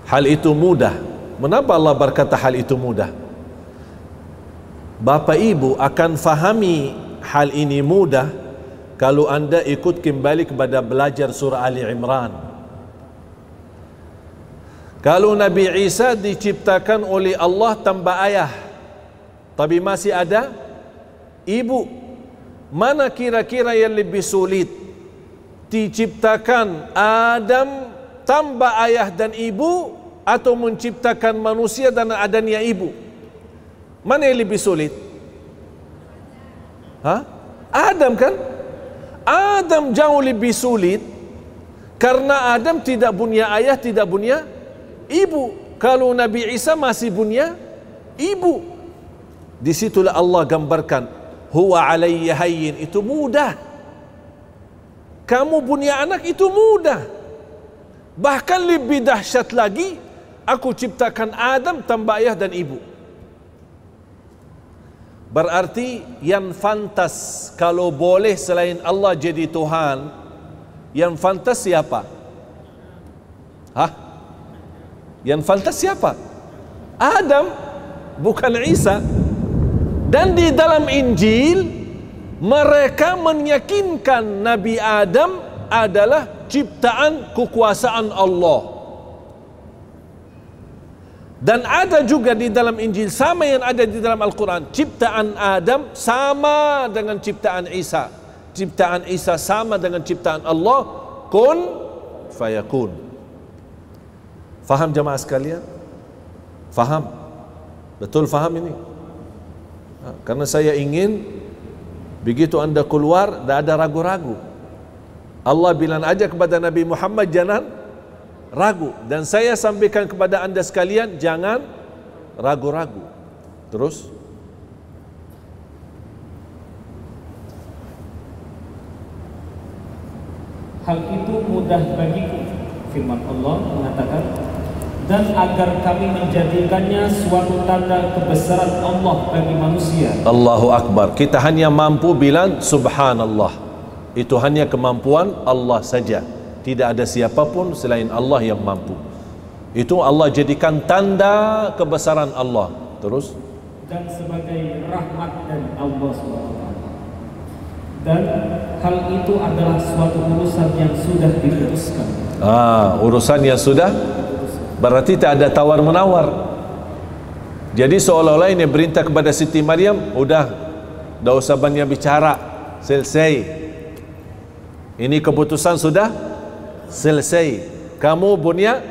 Speaker 1: Hal itu mudah. Mengapa Allah berkata hal itu mudah? Bapa ibu akan fahami hal ini mudah kalau anda ikut kembali kepada belajar surah Ali Imran. Kalau Nabi Isa diciptakan oleh Allah tanpa ayah, tapi masih ada ibu. Mana kira-kira yang lebih sulit? Diciptakan Adam tanpa ayah dan ibu atau menciptakan manusia dan adanya ibu? Mana yang lebih sulit? Ha? Adam kan? Adam jauh lebih sulit karena Adam tidak punya ayah tidak punya ibu. Kalau Nabi Isa masih punya ibu. Disitulah Allah gambarkan huwa alayya hayyin. Itu mudah kamu punya anak itu mudah. Bahkan lebih dahsyat lagi, aku ciptakan Adam tanpa ayah dan ibu. Berarti yang fantas kalau boleh selain Allah jadi Tuhan, yang fantas siapa? Hah? Yang fantas siapa? Adam, bukan Isa. Dan di dalam Injil, mereka meyakinkan Nabi Adam adalah ciptaan kekuasaan Allah. Dan ada juga di dalam Injil sama yang ada di dalam Al-Quran. Ciptaan Adam sama dengan ciptaan Isa. Ciptaan Isa sama dengan ciptaan Allah. Kun fayakun. Faham jemaah sekalian? Faham? Betul faham ini? Ha, karena saya ingin Begitu anda keluar, tidak ada ragu-ragu. Allah bilang aja kepada Nabi Muhammad jangan ragu. Dan saya sampaikan kepada anda sekalian jangan ragu-ragu. Terus?
Speaker 4: Hal itu mudah bagiku. Firman Allah mengatakan, dan agar kami menjadikannya suatu tanda kebesaran Allah bagi manusia.
Speaker 1: Allahu Akbar. Kita hanya mampu bilang subhanallah. Itu hanya kemampuan Allah saja. Tidak ada siapapun selain Allah yang mampu. Itu Allah jadikan tanda kebesaran Allah. Terus
Speaker 4: dan sebagai rahmat dari Allah SWT. Dan hal itu adalah suatu urusan yang sudah diputuskan.
Speaker 1: Ah, urusan yang sudah Berarti tak ada tawar menawar. Jadi seolah-olah ini berintah kepada Siti Maryam, udah, dah usah banyak bicara, selesai. Ini keputusan sudah selesai. Kamu punya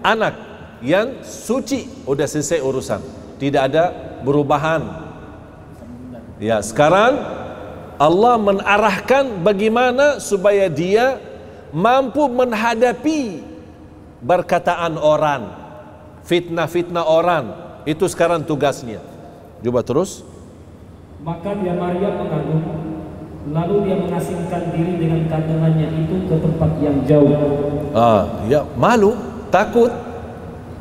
Speaker 1: anak yang suci, udah selesai urusan. Tidak ada perubahan. Ya, sekarang Allah menarahkan bagaimana supaya dia mampu menghadapi berkataan orang. Fitnah-fitnah orang. Itu sekarang tugasnya. Coba terus.
Speaker 4: Maka dia Maria mengandung lalu dia mengasingkan diri dengan kandungannya itu ke tempat yang jauh.
Speaker 1: Ah ya malu takut.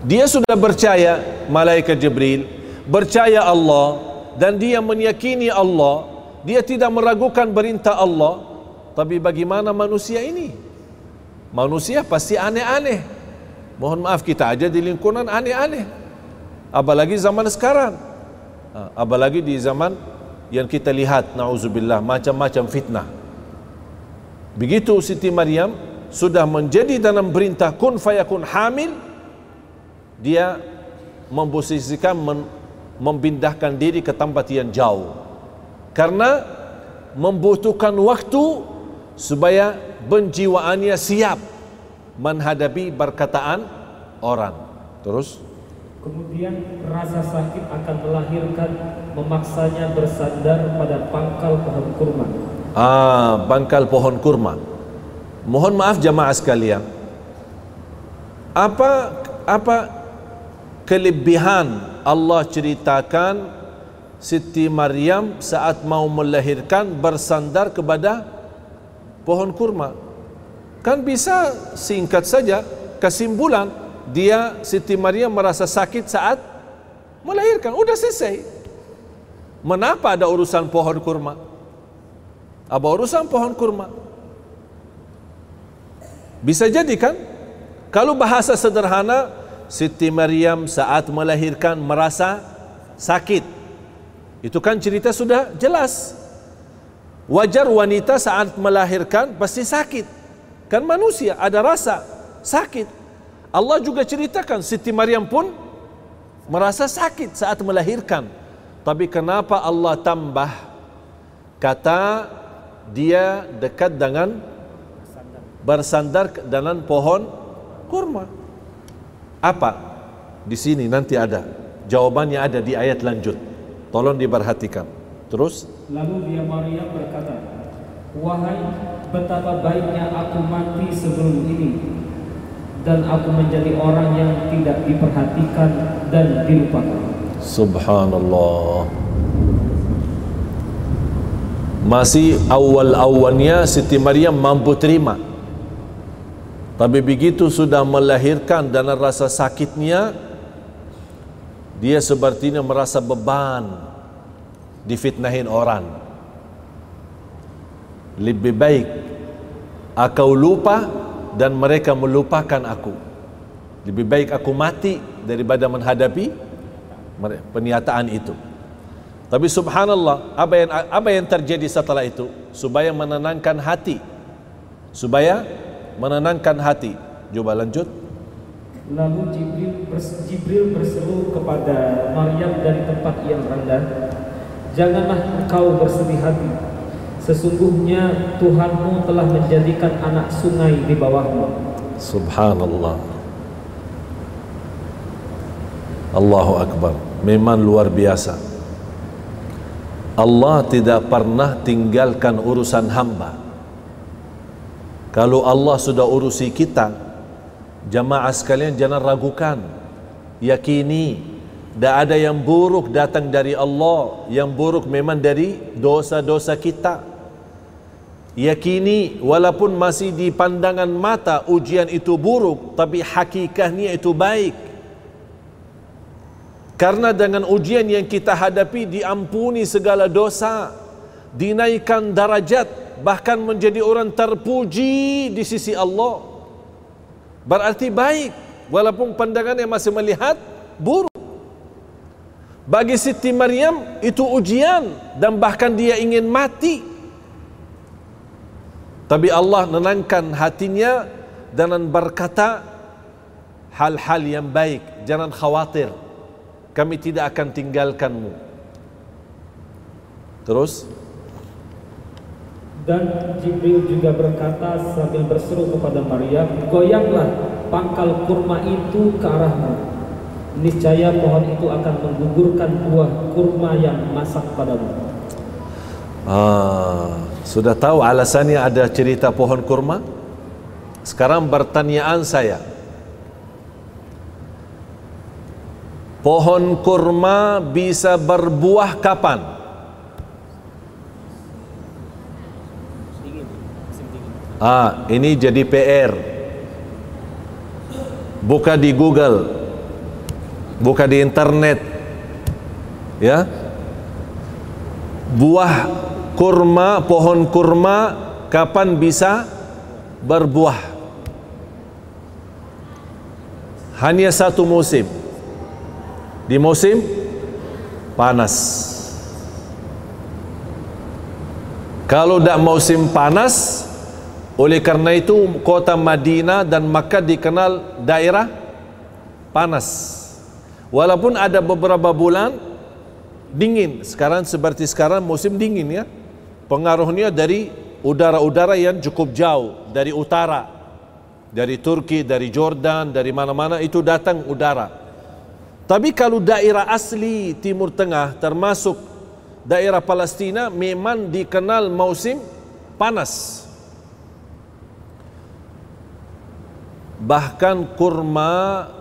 Speaker 1: Dia sudah percaya malaikat Jibril percaya Allah dan dia meyakini Allah. Dia tidak meragukan perintah Allah. Tapi bagaimana manusia ini? Manusia pasti aneh-aneh Mohon maaf kita aja di lingkungan aneh-aneh. Apalagi zaman sekarang. Ha, apalagi di zaman yang kita lihat na'udzubillah macam-macam fitnah. Begitu Siti Maryam sudah menjadi dalam perintah kun fayakun hamil dia memposisikan mem, membindahkan diri ke tempat yang jauh karena membutuhkan waktu supaya penjiwaannya siap menghadapi perkataan orang terus
Speaker 4: Kemudian rasa sakit akan melahirkan memaksanya bersandar pada pangkal pohon kurma.
Speaker 1: Ah, pangkal pohon kurma. Mohon maaf jamaah sekalian. Apa apa kelebihan Allah ceritakan Siti Maryam saat mau melahirkan bersandar kepada pohon kurma? Kan bisa singkat saja kesimpulan dia Siti Maria merasa sakit saat melahirkan. Udah selesai. Menapa ada urusan pohon kurma? Apa urusan pohon kurma? Bisa jadi kan? Kalau bahasa sederhana, Siti Maryam saat melahirkan merasa sakit. Itu kan cerita sudah jelas. Wajar wanita saat melahirkan pasti sakit. Kan manusia ada rasa sakit. Allah juga ceritakan Siti Maryam pun merasa sakit saat melahirkan. Tapi kenapa Allah tambah kata dia dekat dengan bersandar dengan pohon kurma? Apa? Di sini nanti ada. Jawabannya ada di ayat lanjut. Tolong diperhatikan. Terus?
Speaker 4: Lalu dia Maryam berkata, Wahai betapa baiknya aku mati sebelum ini dan aku menjadi orang yang tidak diperhatikan dan dilupakan.
Speaker 1: Subhanallah. Masih awal-awalnya Siti Maryam mampu terima. Tapi begitu sudah melahirkan dan rasa sakitnya, dia sepertinya merasa beban difitnahin orang. Lebih baik aku lupa dan mereka melupakan aku. Lebih baik aku mati daripada menghadapi pernyataan itu. Tapi subhanallah apa yang apa yang terjadi setelah itu? Supaya menenangkan hati. Supaya menenangkan hati. Coba lanjut.
Speaker 4: Lalu Jibril Jibril berseru kepada Maryam dari tempat yang rendah janganlah engkau bersedih hati Sesungguhnya Tuhanmu telah menjadikan anak sungai di bawahmu.
Speaker 1: Subhanallah. Allahu Akbar. Memang luar biasa. Allah tidak pernah tinggalkan urusan hamba. Kalau Allah sudah urusi kita, jamaah sekalian jangan ragukan. Yakini tidak ada yang buruk datang dari Allah. Yang buruk memang dari dosa-dosa kita yakini walaupun masih di pandangan mata ujian itu buruk tapi hakikatnya itu baik. Karena dengan ujian yang kita hadapi diampuni segala dosa dinaikkan darajat bahkan menjadi orang terpuji di sisi Allah. Berarti baik walaupun pandangannya masih melihat buruk. Bagi Siti Maryam itu ujian dan bahkan dia ingin mati tapi Allah menenangkan hatinya dengan berkata hal-hal yang baik. Jangan khawatir. Kami tidak akan tinggalkanmu. Terus?
Speaker 4: Dan Jibril juga berkata sambil berseru kepada Maryam, Goyanglah pangkal kurma itu ke arahmu. Niscaya pohon itu akan menggugurkan buah kurma yang masak padamu.
Speaker 1: Ah. Sudah tahu alasannya ada cerita pohon kurma? Sekarang pertanyaan saya. Pohon kurma bisa berbuah kapan? Ah, ini jadi PR. Buka di Google. Buka di internet. Ya. Buah kurma pohon kurma kapan bisa berbuah? Hanya satu musim. Di musim panas. Kalau tidak musim panas oleh karena itu kota Madinah dan Makkah dikenal daerah panas. Walaupun ada beberapa bulan dingin. Sekarang seperti sekarang musim dingin ya pengaruhnya dari udara-udara yang cukup jauh dari utara dari Turki, dari Jordan, dari mana-mana itu datang udara. Tapi kalau daerah asli Timur Tengah termasuk daerah Palestina memang dikenal musim panas. Bahkan kurma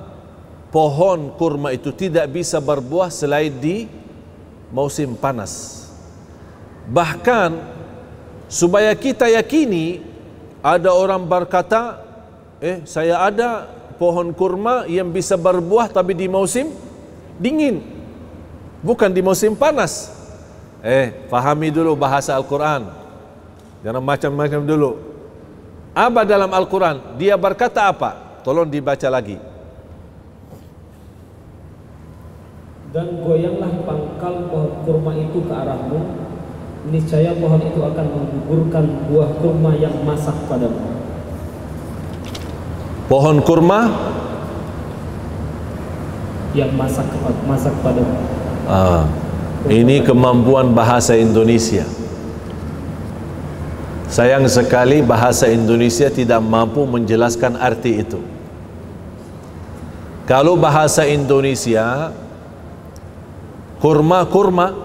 Speaker 1: pohon kurma itu tidak bisa berbuah selain di musim panas. Bahkan supaya kita yakini ada orang berkata eh saya ada pohon kurma yang bisa berbuah tapi di musim dingin. Bukan di musim panas. Eh fahami dulu bahasa Al-Quran. Jangan macam-macam dulu. Apa dalam Al-Quran? Dia berkata apa? Tolong dibaca lagi.
Speaker 4: Dan goyanglah pangkal pohon kurma itu ke arahmu niscaya pohon itu akan menggugurkan buah kurma yang masak padamu.
Speaker 1: Pohon kurma?
Speaker 4: Yang masak masak pada
Speaker 1: ah, ini kemampuan bahasa Indonesia. Sayang sekali bahasa Indonesia tidak mampu menjelaskan arti itu. Kalau bahasa Indonesia kurma kurma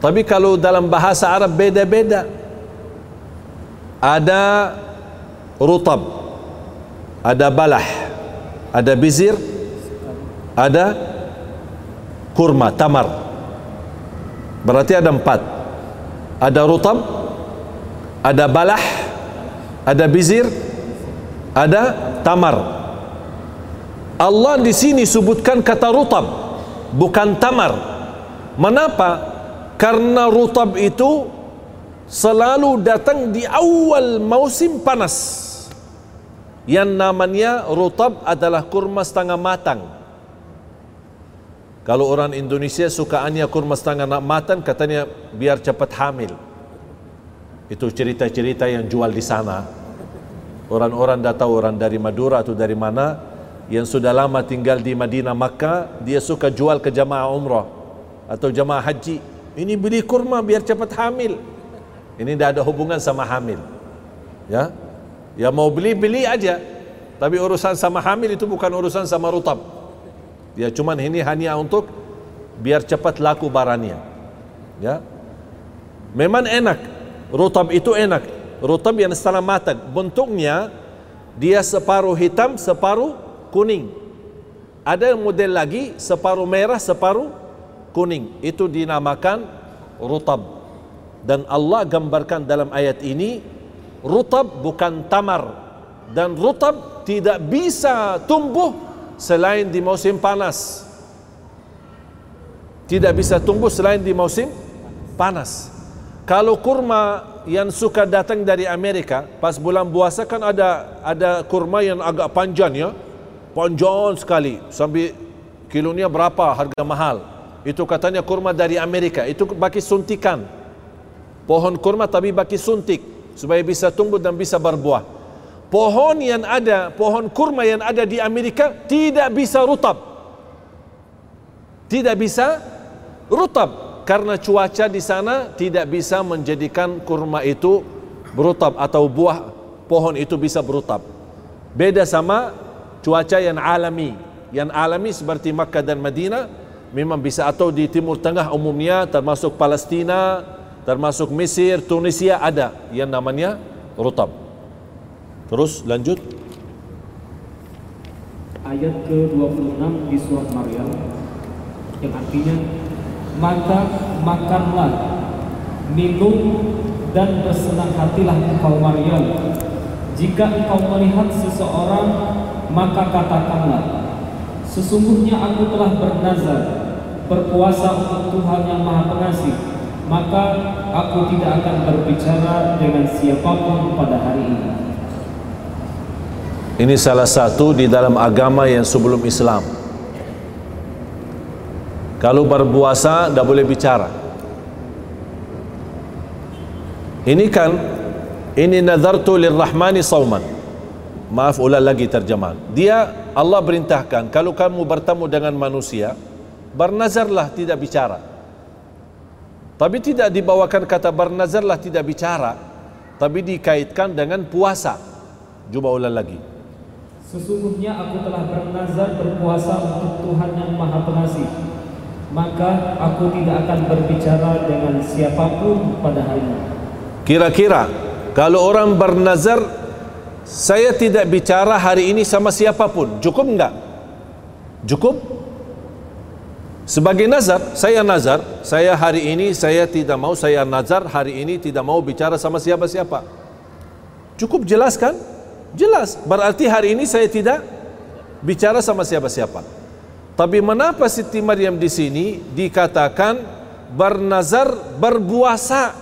Speaker 1: tapi kalau dalam bahasa Arab beda-beda. Ada rutab ada balah ada bizir ada kurma tamar. Berarti ada empat. Ada rutab ada balah ada bizir ada tamar. Allah di sini sebutkan kata rutab bukan tamar. Mengapa karena rutab itu selalu datang di awal musim panas. Yang namanya rutab adalah kurma setengah matang. Kalau orang Indonesia sukaannya kurma setengah matang katanya biar cepat hamil. Itu cerita-cerita yang jual di sana. Orang-orang dah tahu orang dari Madura atau dari mana. Yang sudah lama tinggal di Madinah Makkah dia suka jual ke jamaah umrah atau jamaah haji ini beli kurma biar cepat hamil ini tidak ada hubungan sama hamil ya Ya mau beli beli aja. Tapi urusan sama hamil itu bukan urusan sama rutab. Ya cuman ini hanya untuk biar cepat laku barangnya. Ya. Memang enak. Rutab itu enak. Rutab yang setengah matang. Bentuknya dia separuh hitam, separuh kuning. Ada model lagi separuh merah, separuh kuning. Itu dinamakan rutab. Dan Allah gambarkan dalam ayat ini rutab bukan tamar. Dan rutab tidak bisa tumbuh selain di musim panas. Tidak bisa tumbuh selain di musim panas. Kalau kurma yang suka datang dari Amerika pas bulan puasa kan ada ada kurma yang agak panjang ya. Panjang sekali. Sampai kilonya berapa? Harga mahal itu katanya kurma dari Amerika itu bagi suntikan pohon kurma tapi bagi suntik supaya bisa tumbuh dan bisa berbuah. Pohon yang ada, pohon kurma yang ada di Amerika tidak bisa rutab. Tidak bisa rutab karena cuaca di sana tidak bisa menjadikan kurma itu berutab atau buah pohon itu bisa berutab. Beda sama cuaca yang alami. Yang alami seperti Makkah dan Madinah memang bisa atau di Timur Tengah umumnya termasuk Palestina, termasuk Mesir, Tunisia ada yang namanya rutab. Terus lanjut.
Speaker 4: Ayat ke-26 di surat Maryam yang artinya maka makanlah, minum dan bersenang hatilah engkau Maryam. Jika engkau melihat seseorang maka katakanlah Sesungguhnya aku telah bernazar berpuasa untuk Tuhan yang Maha Pengasih maka aku tidak akan berbicara dengan siapapun pada hari ini.
Speaker 1: Ini salah satu di dalam agama yang sebelum Islam. Kalau berpuasa tidak boleh bicara. Ini kan ini nazartu lirrahmani sauman maaf ulang lagi terjemahan dia Allah perintahkan kalau kamu bertemu dengan manusia bernazarlah tidak bicara tapi tidak dibawakan kata bernazarlah tidak bicara tapi dikaitkan dengan puasa cuba ulang lagi
Speaker 4: Sesungguhnya aku telah bernazar berpuasa untuk Tuhan yang Maha Pengasih. Maka aku tidak akan berbicara dengan siapapun pada hari ini.
Speaker 1: Kira-kira kalau orang bernazar saya tidak bicara hari ini sama siapapun, cukup enggak? Cukup? Sebagai nazar, saya nazar, saya hari ini saya tidak mau saya nazar hari ini tidak mau bicara sama siapa-siapa. Cukup jelas kan? Jelas. Berarti hari ini saya tidak bicara sama siapa-siapa. Tapi mengapa Siti Maryam di sini dikatakan bernazar berpuasa?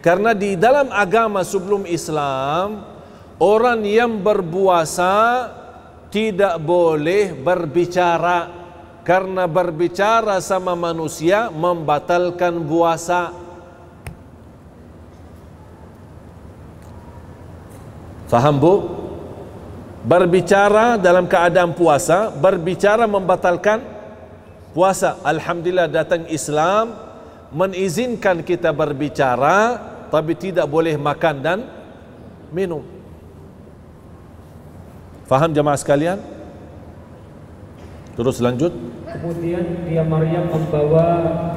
Speaker 1: Karena di dalam agama sebelum Islam orang yang berpuasa tidak boleh berbicara karena berbicara sama manusia membatalkan puasa. Faham bu? Berbicara dalam keadaan puasa, berbicara membatalkan puasa. Alhamdulillah datang Islam mengizinkan kita berbicara tapi tidak boleh makan dan minum. Faham jemaah sekalian? Terus lanjut.
Speaker 4: Kemudian dia Maryam membawa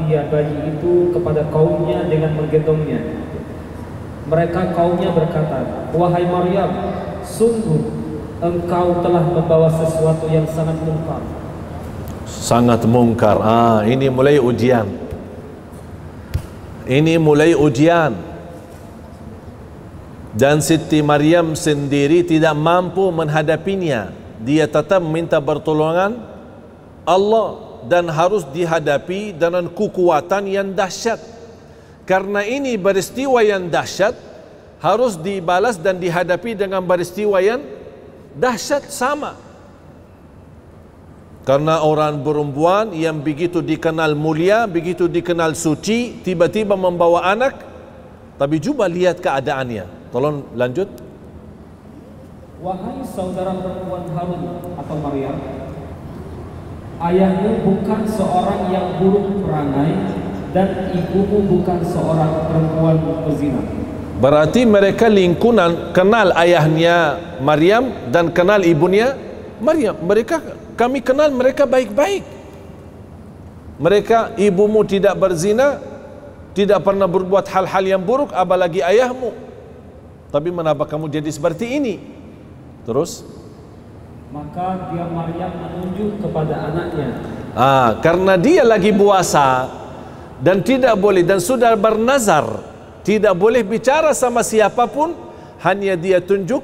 Speaker 4: dia bayi itu kepada kaumnya dengan menggendongnya. Mereka kaumnya berkata, Wahai Maryam, sungguh engkau telah membawa sesuatu yang sangat mungkar.
Speaker 1: Sangat mungkar. Ah, ini mulai ujian. Ini mulai ujian. Dan Siti Maryam sendiri tidak mampu menghadapinya. Dia tetap minta pertolongan Allah dan harus dihadapi dengan kekuatan yang dahsyat. Karena ini peristiwa yang dahsyat harus dibalas dan dihadapi dengan peristiwa yang dahsyat sama. Karena orang perempuan yang begitu dikenal mulia, begitu dikenal suci, tiba-tiba membawa anak, tapi cuba lihat keadaannya. Tolong lanjut.
Speaker 4: Wahai saudara perempuan Harun atau Maryam, ayahmu bukan seorang yang buruk perangai dan ibumu bukan seorang perempuan pezina.
Speaker 1: Berarti mereka lingkungan kenal ayahnya Maryam dan kenal ibunya Maryam. Mereka kami kenal mereka baik-baik. Mereka ibumu tidak berzina, tidak pernah berbuat hal-hal yang buruk apalagi ayahmu. Tapi mengapa kamu jadi seperti ini? Terus
Speaker 4: Maka dia Maryam menunjuk kepada anaknya.
Speaker 1: Ah, karena dia lagi puasa dan tidak boleh dan sudah bernazar tidak boleh bicara sama siapapun hanya dia tunjuk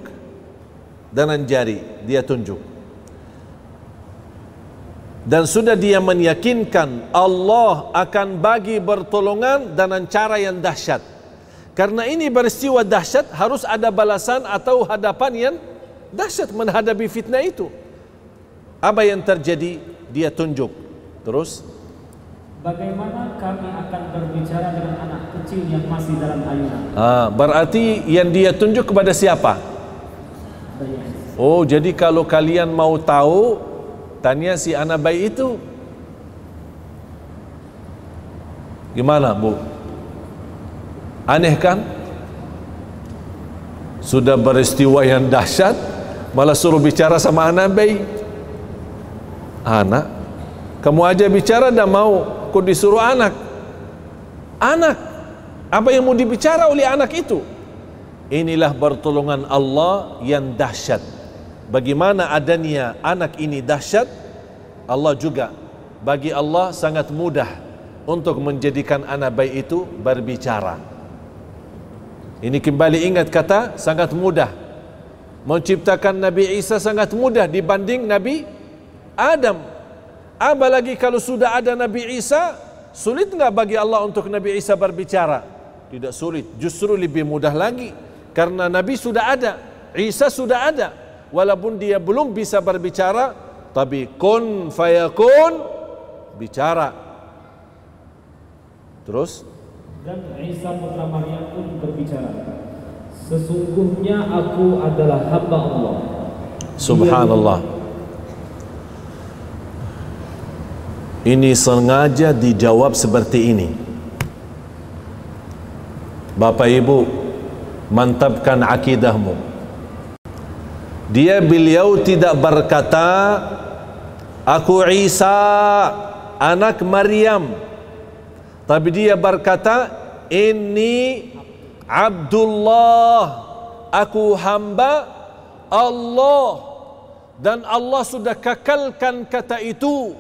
Speaker 1: dengan jari dia tunjuk dan sudah dia meyakinkan Allah akan bagi pertolongan dengan cara yang dahsyat karena ini peristiwa dahsyat harus ada balasan atau hadapan yang dahsyat menghadapi fitnah itu. Apa yang terjadi? Dia tunjuk. Terus?
Speaker 4: Bagaimana kami akan berbicara dengan anak kecil yang masih dalam ayunan?
Speaker 1: ah, berarti yang dia tunjuk kepada siapa? Oh jadi kalau kalian mau tahu tanya si anak bayi itu. Gimana bu? Aneh kan? Sudah beristiwa yang dahsyat malah suruh bicara sama anak bayi. Anak? Kamu aja bicara dan mau kau disuruh anak. Anak. Apa yang mau dibicara oleh anak itu? Inilah pertolongan Allah yang dahsyat. Bagaimana adanya anak ini dahsyat Allah juga bagi Allah sangat mudah untuk menjadikan anak bayi itu berbicara. Ini kembali ingat kata sangat mudah menciptakan Nabi Isa sangat mudah dibanding Nabi Adam. Apalagi kalau sudah ada Nabi Isa sulit enggak bagi Allah untuk Nabi Isa berbicara? Tidak sulit justru lebih mudah lagi. Karena Nabi sudah ada Isa sudah ada. Walaupun dia belum bisa berbicara tapi kun fayakun bicara. Terus?
Speaker 4: Dan Isa putra Maryam pun berbicara, Sesungguhnya aku adalah hamba Allah.
Speaker 1: Subhanallah. Ini sengaja dijawab seperti ini. Bapak Ibu, mantapkan akidahmu. Dia beliau tidak berkata, Aku Isa, anak Maryam. Tapi dia berkata, Ini Abdullah, aku hamba Allah. Dan Allah sudah kekalkan kata itu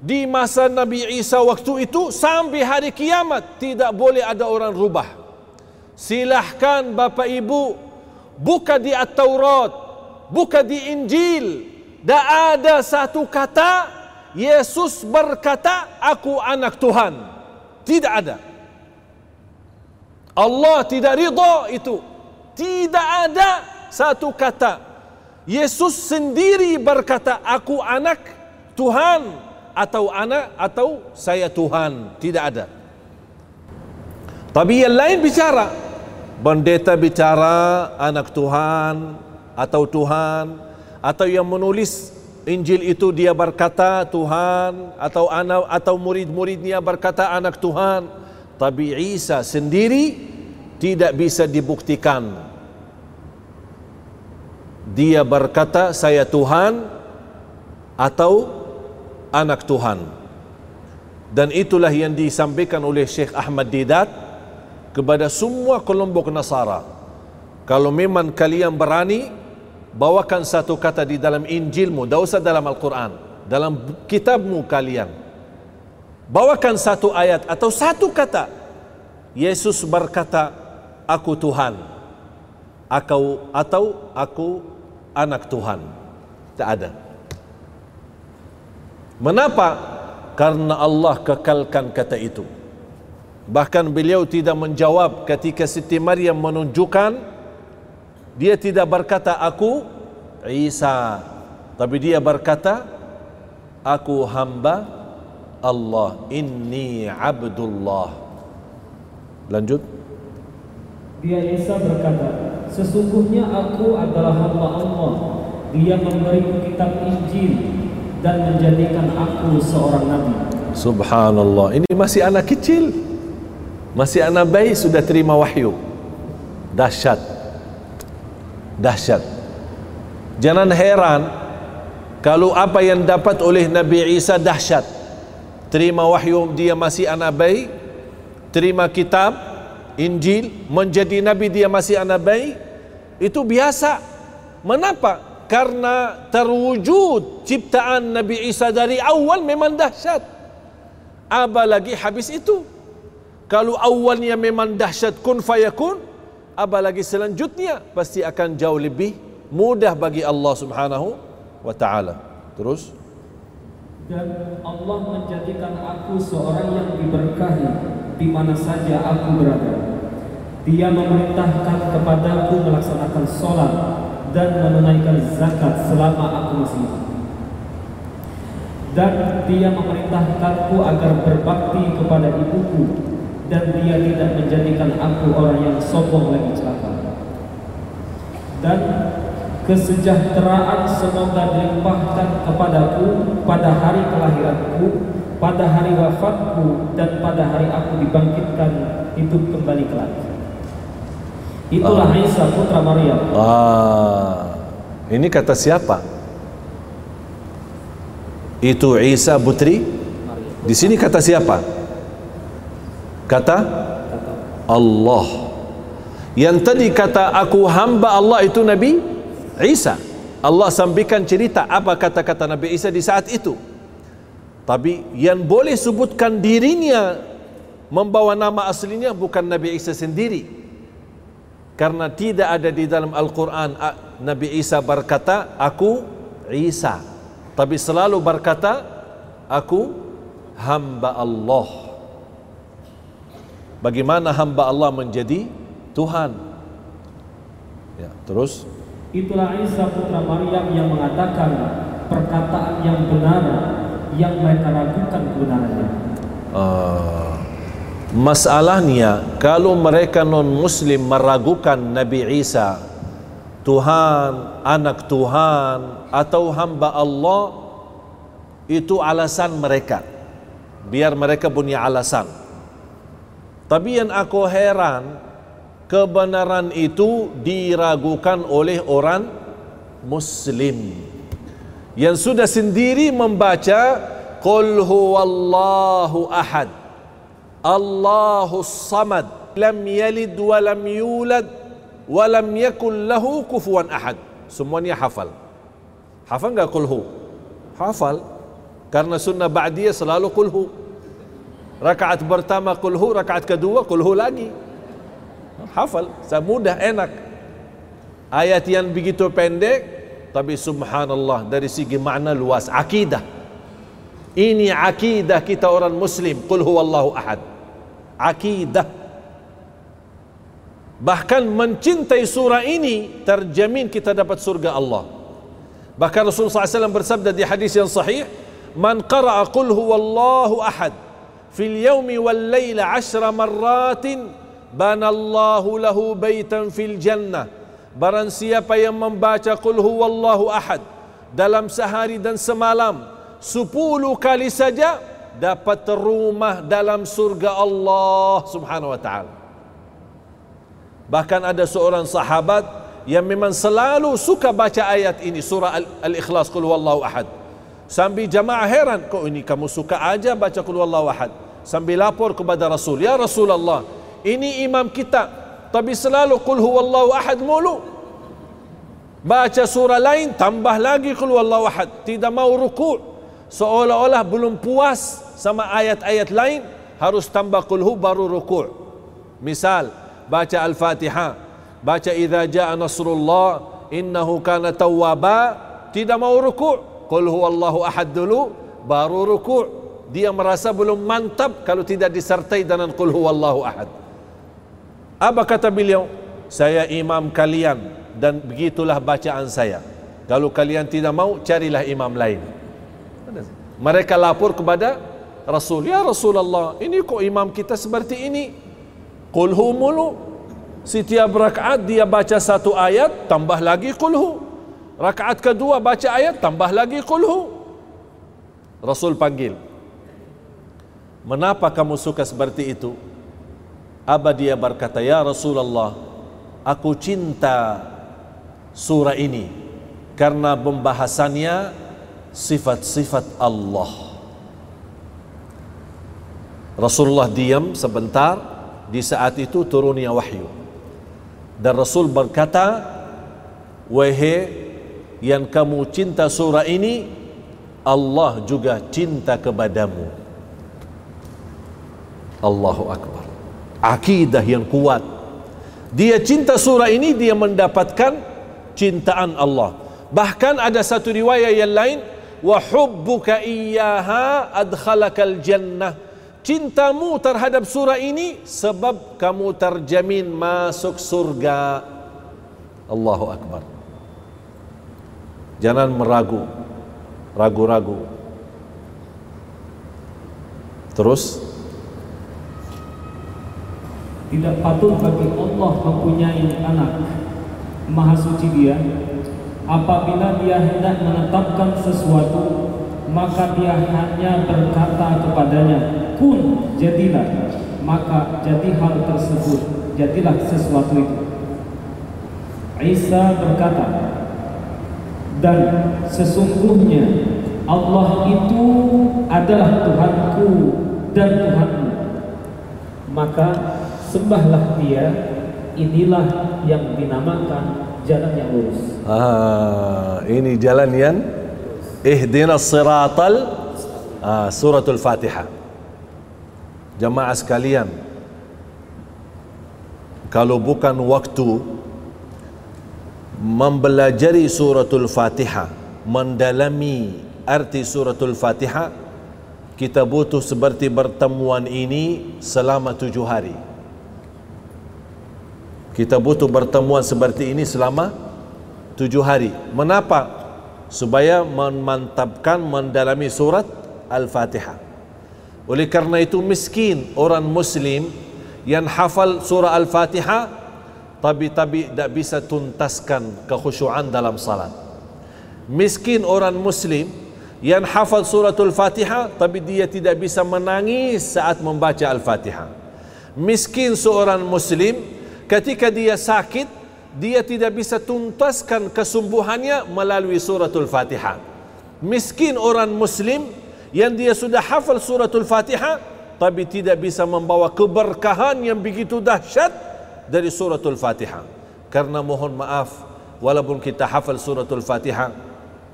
Speaker 1: di masa Nabi Isa waktu itu sampai hari kiamat tidak boleh ada orang rubah. Silahkan Bapak Ibu buka di At-Taurat, buka di Injil. Tak ada satu kata Yesus berkata aku anak Tuhan. Tidak ada. Allah tidak ridha itu. Tidak ada satu kata. Yesus sendiri berkata aku anak Tuhan atau anak atau saya Tuhan. Tidak ada. Tapi yang lain bicara. Pendeta bicara anak Tuhan atau Tuhan atau yang menulis Injil itu dia berkata Tuhan atau anak atau murid-muridnya berkata anak Tuhan tapi Isa sendiri tidak bisa dibuktikan dia berkata saya Tuhan atau anak Tuhan dan itulah yang disampaikan oleh Syekh Ahmad Didat kepada semua kelompok Nasara. Kalau memang kalian berani, bawakan satu kata di dalam Injilmu, tidak usah dalam Al-Quran, dalam kitabmu kalian. Bawakan satu ayat atau satu kata. Yesus berkata, aku Tuhan. Aku, atau aku anak Tuhan. Tak ada. Mengapa? Karena Allah kekalkan kata itu. Bahkan beliau tidak menjawab ketika Siti Maryam menunjukkan dia tidak berkata aku Isa tapi dia berkata aku hamba Allah inni abdullah lanjut
Speaker 4: Dia Isa berkata sesungguhnya aku adalah hamba Allah dia memberiku kitab Injil dan menjadikan aku seorang nabi
Speaker 1: Subhanallah ini masih anak kecil masih anak bayi sudah terima wahyu. Dahsyat. Dahsyat. Jangan heran kalau apa yang dapat oleh Nabi Isa dahsyat. Terima wahyu dia masih anak bayi. Terima kitab Injil menjadi nabi dia masih anak bayi. Itu biasa. Mengapa? Karena terwujud ciptaan Nabi Isa dari awal memang dahsyat. Apa lagi habis itu? Kalau awalnya memang dahsyat kun fayakun, apalagi selanjutnya pasti akan jauh lebih mudah bagi Allah Subhanahu wa taala. Terus
Speaker 4: dan Allah menjadikan aku seorang yang diberkahi di mana saja aku berada. Dia memerintahkan kepadaku melaksanakan sholat dan menunaikan zakat selama aku masih hidup. Dan dia memerintahkanku agar berbakti kepada ibuku dan dia tidak menjadikan aku orang yang sombong lagi celaka. Dan kesejahteraan semoga dilimpahkan kepadaku pada hari kelahiranku, pada hari wafatku dan pada hari aku dibangkitkan hidup kembali kelak. Itulah ah. Isa putra Maryam.
Speaker 1: Ah. Ini kata siapa? Itu Isa putri? Di sini kata siapa? kata Allah yang tadi kata aku hamba Allah itu Nabi Isa. Allah sampaikan cerita apa kata-kata Nabi Isa di saat itu. Tapi yang boleh sebutkan dirinya membawa nama aslinya bukan Nabi Isa sendiri. Karena tidak ada di dalam Al-Quran Nabi Isa berkata aku Isa. Tapi selalu berkata aku hamba Allah. Bagaimana hamba Allah menjadi Tuhan. Ya, terus
Speaker 4: itulah Isa putra Maryam yang mengatakan perkataan yang benar yang mereka ragukan kebenarannya.
Speaker 1: Uh, Masalahnya kalau mereka non muslim meragukan Nabi Isa Tuhan, anak Tuhan atau hamba Allah itu alasan mereka. Biar mereka punya alasan. Tapi yang aku heran kebenaran itu diragukan oleh orang muslim. Yang sudah sendiri membaca qul huwallahu ahad Allahu samad lam yalid wa lam yulad wa lam yakul lahu kufuwan ahad. Semuanya hafal. Hafal enggak qul hu? Hafal. Karena sunnah ba'diyah selalu qul hu. Rakaat pertama qul hu rakaat kedua qul hu lagi hafal mudah enak. Ayat yang begitu pendek tapi subhanallah dari segi makna luas. Akidah. Ini akidah kita orang muslim. Qul huwallahu ahad. Akidah. Bahkan mencintai surah ini terjamin kita dapat surga Allah. Bahkan Rasulullah SAW bersabda di hadis yang sahih man qara'a qul huwallahu ahad fil yawmi wal layla ashra marratin banallahu lahu baitan fil jannah barang siapa yang membaca qul huwallahu ahad dalam sehari dan semalam sepuluh kali saja dapat rumah dalam surga Allah Subhanahu wa taala. Bahkan ada seorang sahabat yang memang selalu suka baca ayat ini surah Al-Ikhlas qul huwallahu ahad. Sambil jamaah heran, kok ini kamu suka aja baca qul huwallahu ahad. Sambil lapor kepada Rasul, "Ya Rasulullah, ini imam kita, tapi selalu qul huwallahu ahad mulu." Baca surah lain tambah lagi qul huwallahu ahad, tidak mau rukuk. Seolah-olah belum puas sama ayat-ayat lain harus tambah kulhu baru ruku' misal baca al-fatihah baca idza jaa nasrullah innahu kana tawwaba. Tidak mau ruku' qul huwallahu ahad dulu baru ruku' dia merasa belum mantap kalau tidak disertai dengan qul huwallahu ahad apa kata beliau saya imam kalian dan begitulah bacaan saya kalau kalian tidak mau carilah imam lain mereka lapor kepada Rasul, ya Rasulullah, ini kok imam kita seperti ini? Kulhu mulu. Setiap rakaat dia baca satu ayat, tambah lagi kulhu. Rakaat kedua baca ayat, tambah lagi kulhu. Rasul panggil. Menapa kamu suka seperti itu? Aba dia berkata, Ya Rasulullah, aku cinta surah ini karena pembahasannya sifat-sifat Allah. Rasulullah diam sebentar di saat itu turunnya wahyu. Dan Rasul berkata wahai yang kamu cinta surah ini Allah juga cinta kepadamu. Allahu Akbar akidah yang kuat. Dia cinta surah ini dia mendapatkan cintaan Allah. Bahkan ada satu riwayat yang lain wa hubbuka iyyaha adkhalakal jannah. Cintamu terhadap surah ini sebab kamu terjamin masuk surga. Allahu Akbar. Jangan meragu ragu-ragu. Terus
Speaker 4: tidak patut bagi Allah mempunyai anak. Maha suci dia apabila dia hendak menetapkan sesuatu maka dia hanya berkata kepadanya kun jadilah. Maka jadi hal tersebut jadilah sesuatu itu. Isa berkata dan sesungguhnya Allah itu adalah Tuhanku dan Tuhanmu. Maka sembahlah dia inilah yang dinamakan jalan yang lurus.
Speaker 1: Ah ini jalan yang ihdina siratal ah, suratul fatihah jamaah sekalian kalau bukan waktu mempelajari suratul fatihah mendalami arti suratul fatihah kita butuh seperti pertemuan ini selama tujuh hari kita butuh pertemuan seperti ini selama tujuh hari supaya memantapkan mendalami surat Al-Fatihah. Oleh karena itu miskin orang muslim yang hafal surah Al-Fatihah tapi tapi tidak bisa tuntaskan kekhusyuan dalam salat. Miskin orang muslim yang hafal suratul Fatihah tapi dia tidak bisa menangis saat membaca Al-Fatihah. Miskin seorang muslim ketika dia sakit dia tidak bisa tuntaskan kesembuhannya melalui suratul Fatihah. Miskin orang muslim yang dia sudah hafal suratul Fatihah tapi tidak bisa membawa keberkahan yang begitu dahsyat dari suratul Fatihah. Karena mohon maaf, walaupun kita hafal suratul Fatihah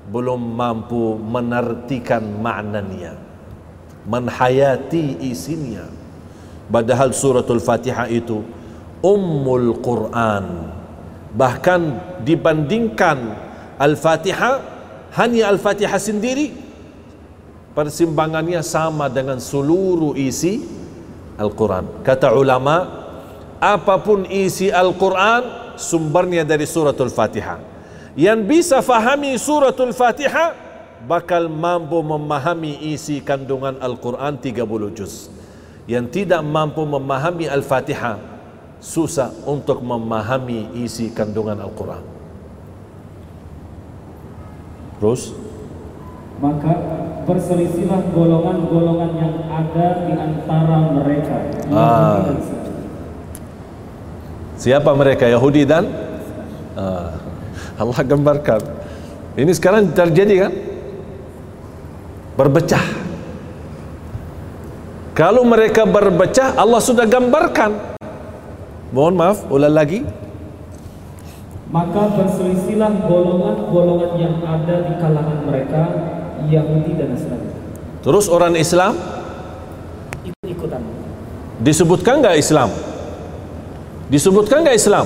Speaker 1: belum mampu menartikan maknanya, menhayati isinya. Padahal suratul Fatihah itu ummul Quran. Bahkan dibandingkan Al-Fatihah hanya Al-Fatihah sendiri persimbangannya sama dengan seluruh isi Al-Quran. Kata ulama, apapun isi Al-Quran, sumbernya dari suratul Fatihah. Yang bisa fahami suratul Fatihah, bakal mampu memahami isi kandungan Al-Quran 30 juz. Yang tidak mampu memahami Al-Fatihah, susah untuk memahami isi kandungan Al-Quran. Terus?
Speaker 4: maka berselisihlah golongan-golongan yang ada di antara mereka
Speaker 1: Ah. Siapa mereka Yahudi dan ah, Allah gambarkan. Ini sekarang terjadi kan? Berpecah. Kalau mereka berpecah, Allah sudah gambarkan. Mohon maaf, ulang lagi.
Speaker 4: maka berselisihlah golongan-golongan yang ada di kalangan mereka Yahudi dan Nasrani
Speaker 1: Terus orang Islam
Speaker 4: ikut-ikutan
Speaker 1: disebutkan nggak Islam? Disebutkan nggak Islam?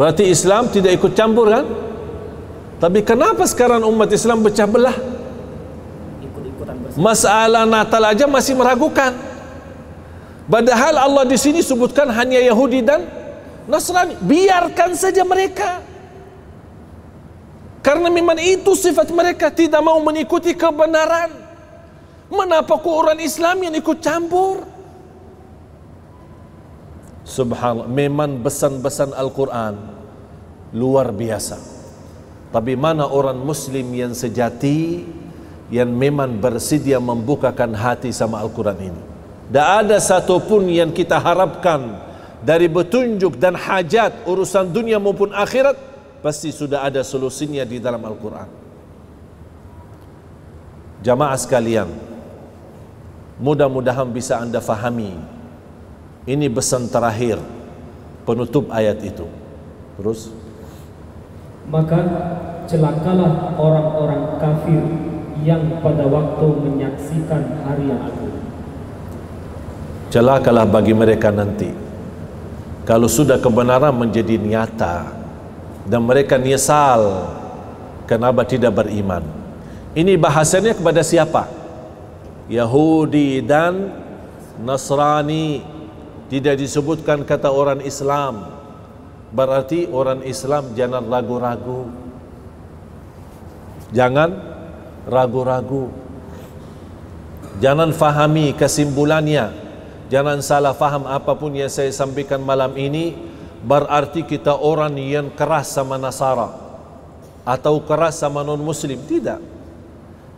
Speaker 1: Berarti Islam tidak ikut campur kan? Tapi kenapa sekarang umat Islam pecah belah? Masalah Natal aja masih meragukan. Padahal Allah di sini sebutkan hanya Yahudi dan Nasrani. Biarkan saja mereka. Karena memang itu sifat mereka tidak mau mengikuti kebenaran. Menapa kok orang Islam yang ikut campur? Subhanallah, memang besan-besan Al-Quran luar biasa. Tapi mana orang Muslim yang sejati yang memang bersedia membukakan hati sama Al-Quran ini. Tak ada satupun yang kita harapkan dari petunjuk dan hajat urusan dunia maupun akhirat pasti sudah ada solusinya di dalam Al-Quran. Jamaah sekalian, mudah-mudahan bisa anda fahami ini pesan terakhir penutup ayat itu. Terus
Speaker 4: maka celakalah orang-orang kafir yang pada waktu menyaksikan hari yang agung
Speaker 1: celakalah bagi mereka nanti kalau sudah kebenaran menjadi nyata dan mereka nyesal kenapa tidak beriman. Ini bahasanya kepada siapa? Yahudi dan Nasrani tidak disebutkan kata orang Islam. Berarti orang Islam jangan ragu-ragu. Jangan ragu-ragu. Jangan fahami kesimpulannya. Jangan salah faham apapun yang saya sampaikan malam ini berarti kita orang yang keras sama Nasara atau keras sama non muslim tidak.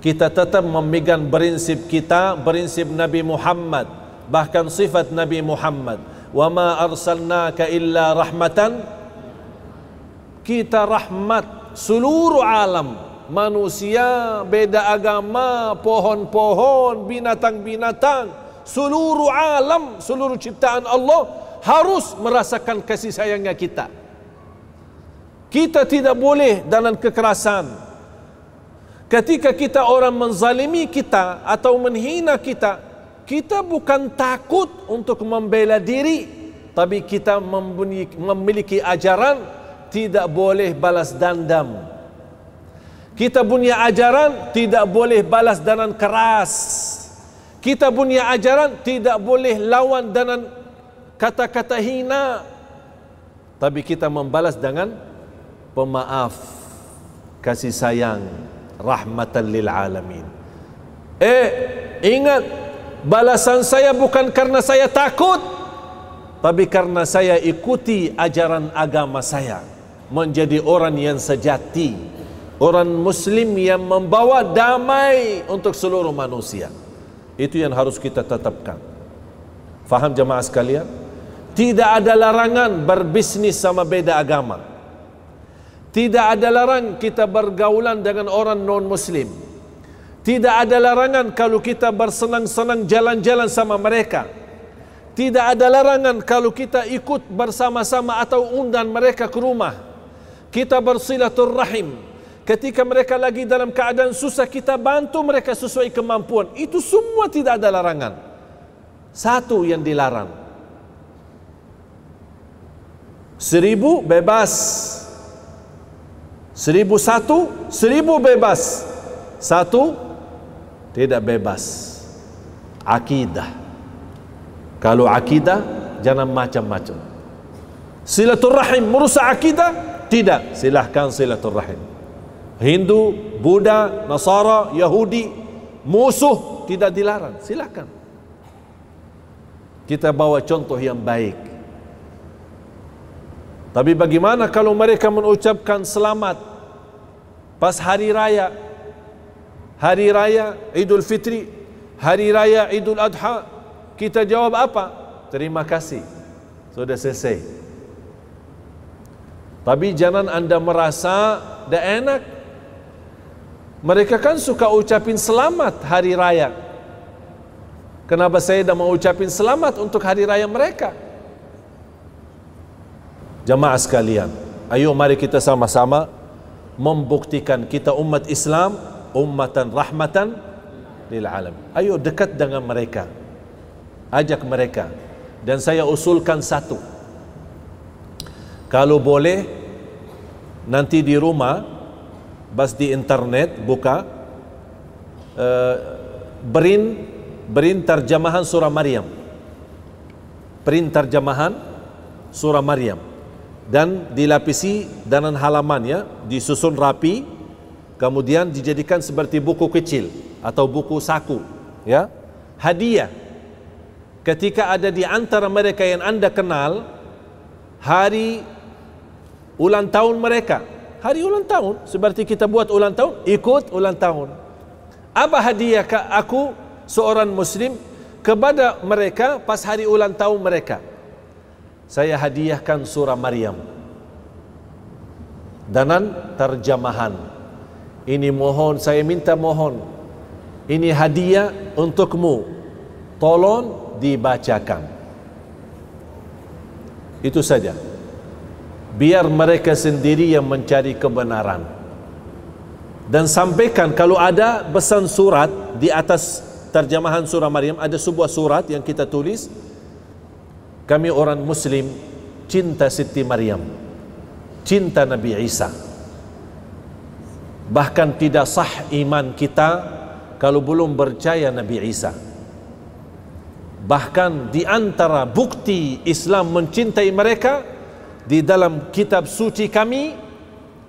Speaker 1: Kita tetap memegang prinsip kita prinsip Nabi Muhammad bahkan sifat Nabi Muhammad. Wa ma arsalnaka illa rahmatan. Kita rahmat seluruh alam manusia beda agama pohon-pohon binatang-binatang seluruh alam seluruh ciptaan Allah harus merasakan kasih sayangnya kita. Kita tidak boleh dalam kekerasan. Ketika kita orang menzalimi kita atau menghina kita kita bukan takut untuk membela diri tapi kita memiliki ajaran tidak boleh balas dendam. Kita punya ajaran tidak boleh balas dengan keras kita punya ajaran tidak boleh lawan dengan kata-kata hina. Tapi kita membalas dengan pemaaf, kasih sayang, rahmatan lil alamin. Eh, ingat balasan saya bukan karena saya takut tapi karena saya ikuti ajaran agama saya menjadi orang yang sejati orang muslim yang membawa damai untuk seluruh manusia itu yang harus kita tetapkan faham jemaah sekalian tidak ada larangan berbisnis sama beda agama tidak ada larang kita bergaulan dengan orang non muslim tidak ada larangan kalau kita bersenang-senang jalan-jalan sama mereka. Tidak ada larangan kalau kita ikut bersama-sama atau undang mereka ke rumah. Kita bersilaturrahim. Ketika mereka lagi dalam keadaan susah, kita bantu mereka sesuai kemampuan. Itu semua tidak ada larangan. Satu yang dilarang. Seribu bebas. Seribu satu, seribu bebas. Satu, tidak bebas akidah kalau akidah jangan macam-macam silaturrahim merusak akidah tidak silahkan silaturrahim Hindu, Buddha, Nasara, Yahudi musuh tidak dilarang silahkan kita bawa contoh yang baik tapi bagaimana kalau mereka mengucapkan selamat pas hari raya hari raya Idul Fitri, hari raya Idul Adha, kita jawab apa? Terima kasih. Sudah selesai. Tapi jangan anda merasa dah enak. Mereka kan suka ucapin selamat hari raya. Kenapa saya dah mau ucapin selamat untuk hari raya mereka? Jamaah sekalian, ayo mari kita sama-sama membuktikan kita umat Islam ummatan rahmatan lil alam. Ayo dekat dengan mereka. Ajak mereka. Dan saya usulkan satu. Kalau boleh nanti di rumah bas di internet buka uh, berin berin terjemahan surah Maryam. Print terjemahan surah Maryam. Dan dilapisi dalam halamannya disusun rapi kemudian dijadikan seperti buku kecil atau buku saku ya. Hadiah. Ketika ada di antara mereka yang anda kenal hari ulang tahun mereka hari ulang tahun seperti kita buat ulang tahun ikut ulang tahun. Apa hadiah ke aku seorang muslim kepada mereka pas hari ulang tahun mereka? Saya hadiahkan surah Maryam. Danan terjemahan. Ini mohon saya minta mohon. Ini hadiah untukmu. Tolong dibacakan. Itu saja biar mereka sendiri yang mencari kebenaran. Dan sampaikan kalau ada pesan surat di atas terjemahan surah Maryam ada sebuah surat yang kita tulis kami orang muslim cinta Siti Maryam cinta Nabi Isa. Bahkan tidak sah iman kita kalau belum percaya Nabi Isa. Bahkan di antara bukti Islam mencintai mereka di dalam kitab suci kami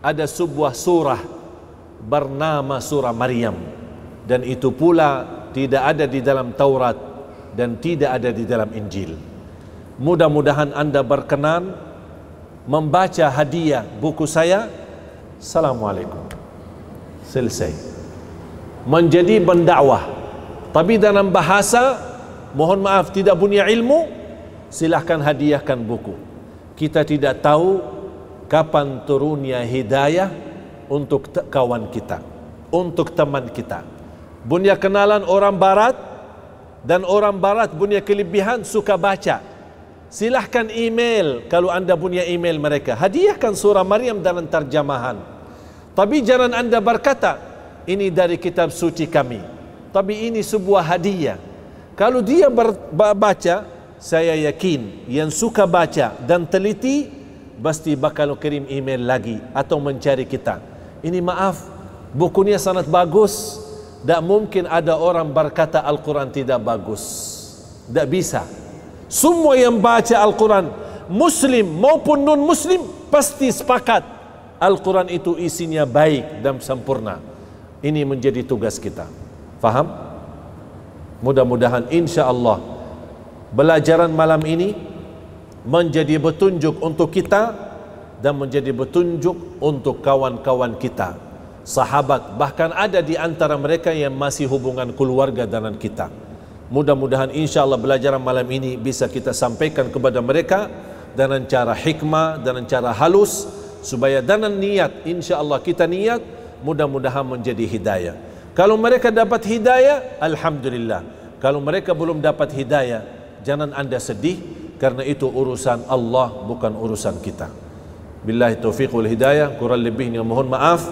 Speaker 1: ada sebuah surah bernama surah Maryam. Dan itu pula tidak ada di dalam Taurat dan tidak ada di dalam Injil. Mudah-mudahan anda berkenan membaca hadiah buku saya. Assalamualaikum. Selesai. Menjadi pendakwah. Tapi dalam bahasa mohon maaf tidak punya ilmu silahkan hadiahkan buku kita tidak tahu kapan turunnya hidayah untuk kawan kita untuk teman kita punya kenalan orang barat dan orang barat punya kelebihan suka baca silahkan email kalau anda punya email mereka hadiahkan surah Maryam dalam terjemahan tapi jangan anda berkata, ini dari kitab suci kami. Tapi ini sebuah hadiah. Kalau dia baca, saya yakin yang suka baca dan teliti, pasti bakal kirim email lagi atau mencari kita. Ini maaf, bukunya sangat bagus. Tak mungkin ada orang berkata Al-Quran tidak bagus. Tak bisa. Semua yang baca Al-Quran, Muslim maupun non-Muslim, pasti sepakat Al-Quran itu isinya baik dan sempurna. Ini menjadi tugas kita. Faham? mudah-mudahan insya Allah belajaran malam ini menjadi petunjuk untuk kita dan menjadi petunjuk untuk kawan-kawan kita sahabat bahkan ada di antara mereka yang masih hubungan keluarga dengan kita. Mudah-mudahan insya Allah belajaran malam ini bisa kita sampaikan kepada mereka dengan cara hikmah dengan cara halus supaya dengan niat insya Allah kita niat mudah-mudahan menjadi hidayah. Kalau mereka dapat hidayah Alhamdulillah. Kalau mereka belum dapat hidayah jangan anda sedih karena itu urusan Allah bukan urusan kita. Billahi taufiq wal hidayah. Kurang lebihnya mohon maaf.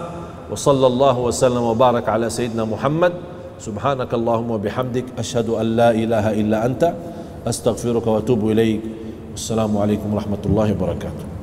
Speaker 1: Wa sallallahu wasallam wa baraka ala sayyidina Muhammad. Subhanakallahumma bihamdik. Ashhadu an la ilaha illa anta. Astaghfiruka wa atubu ilaik assalamu alaikum warahmatullahi wabarakatuh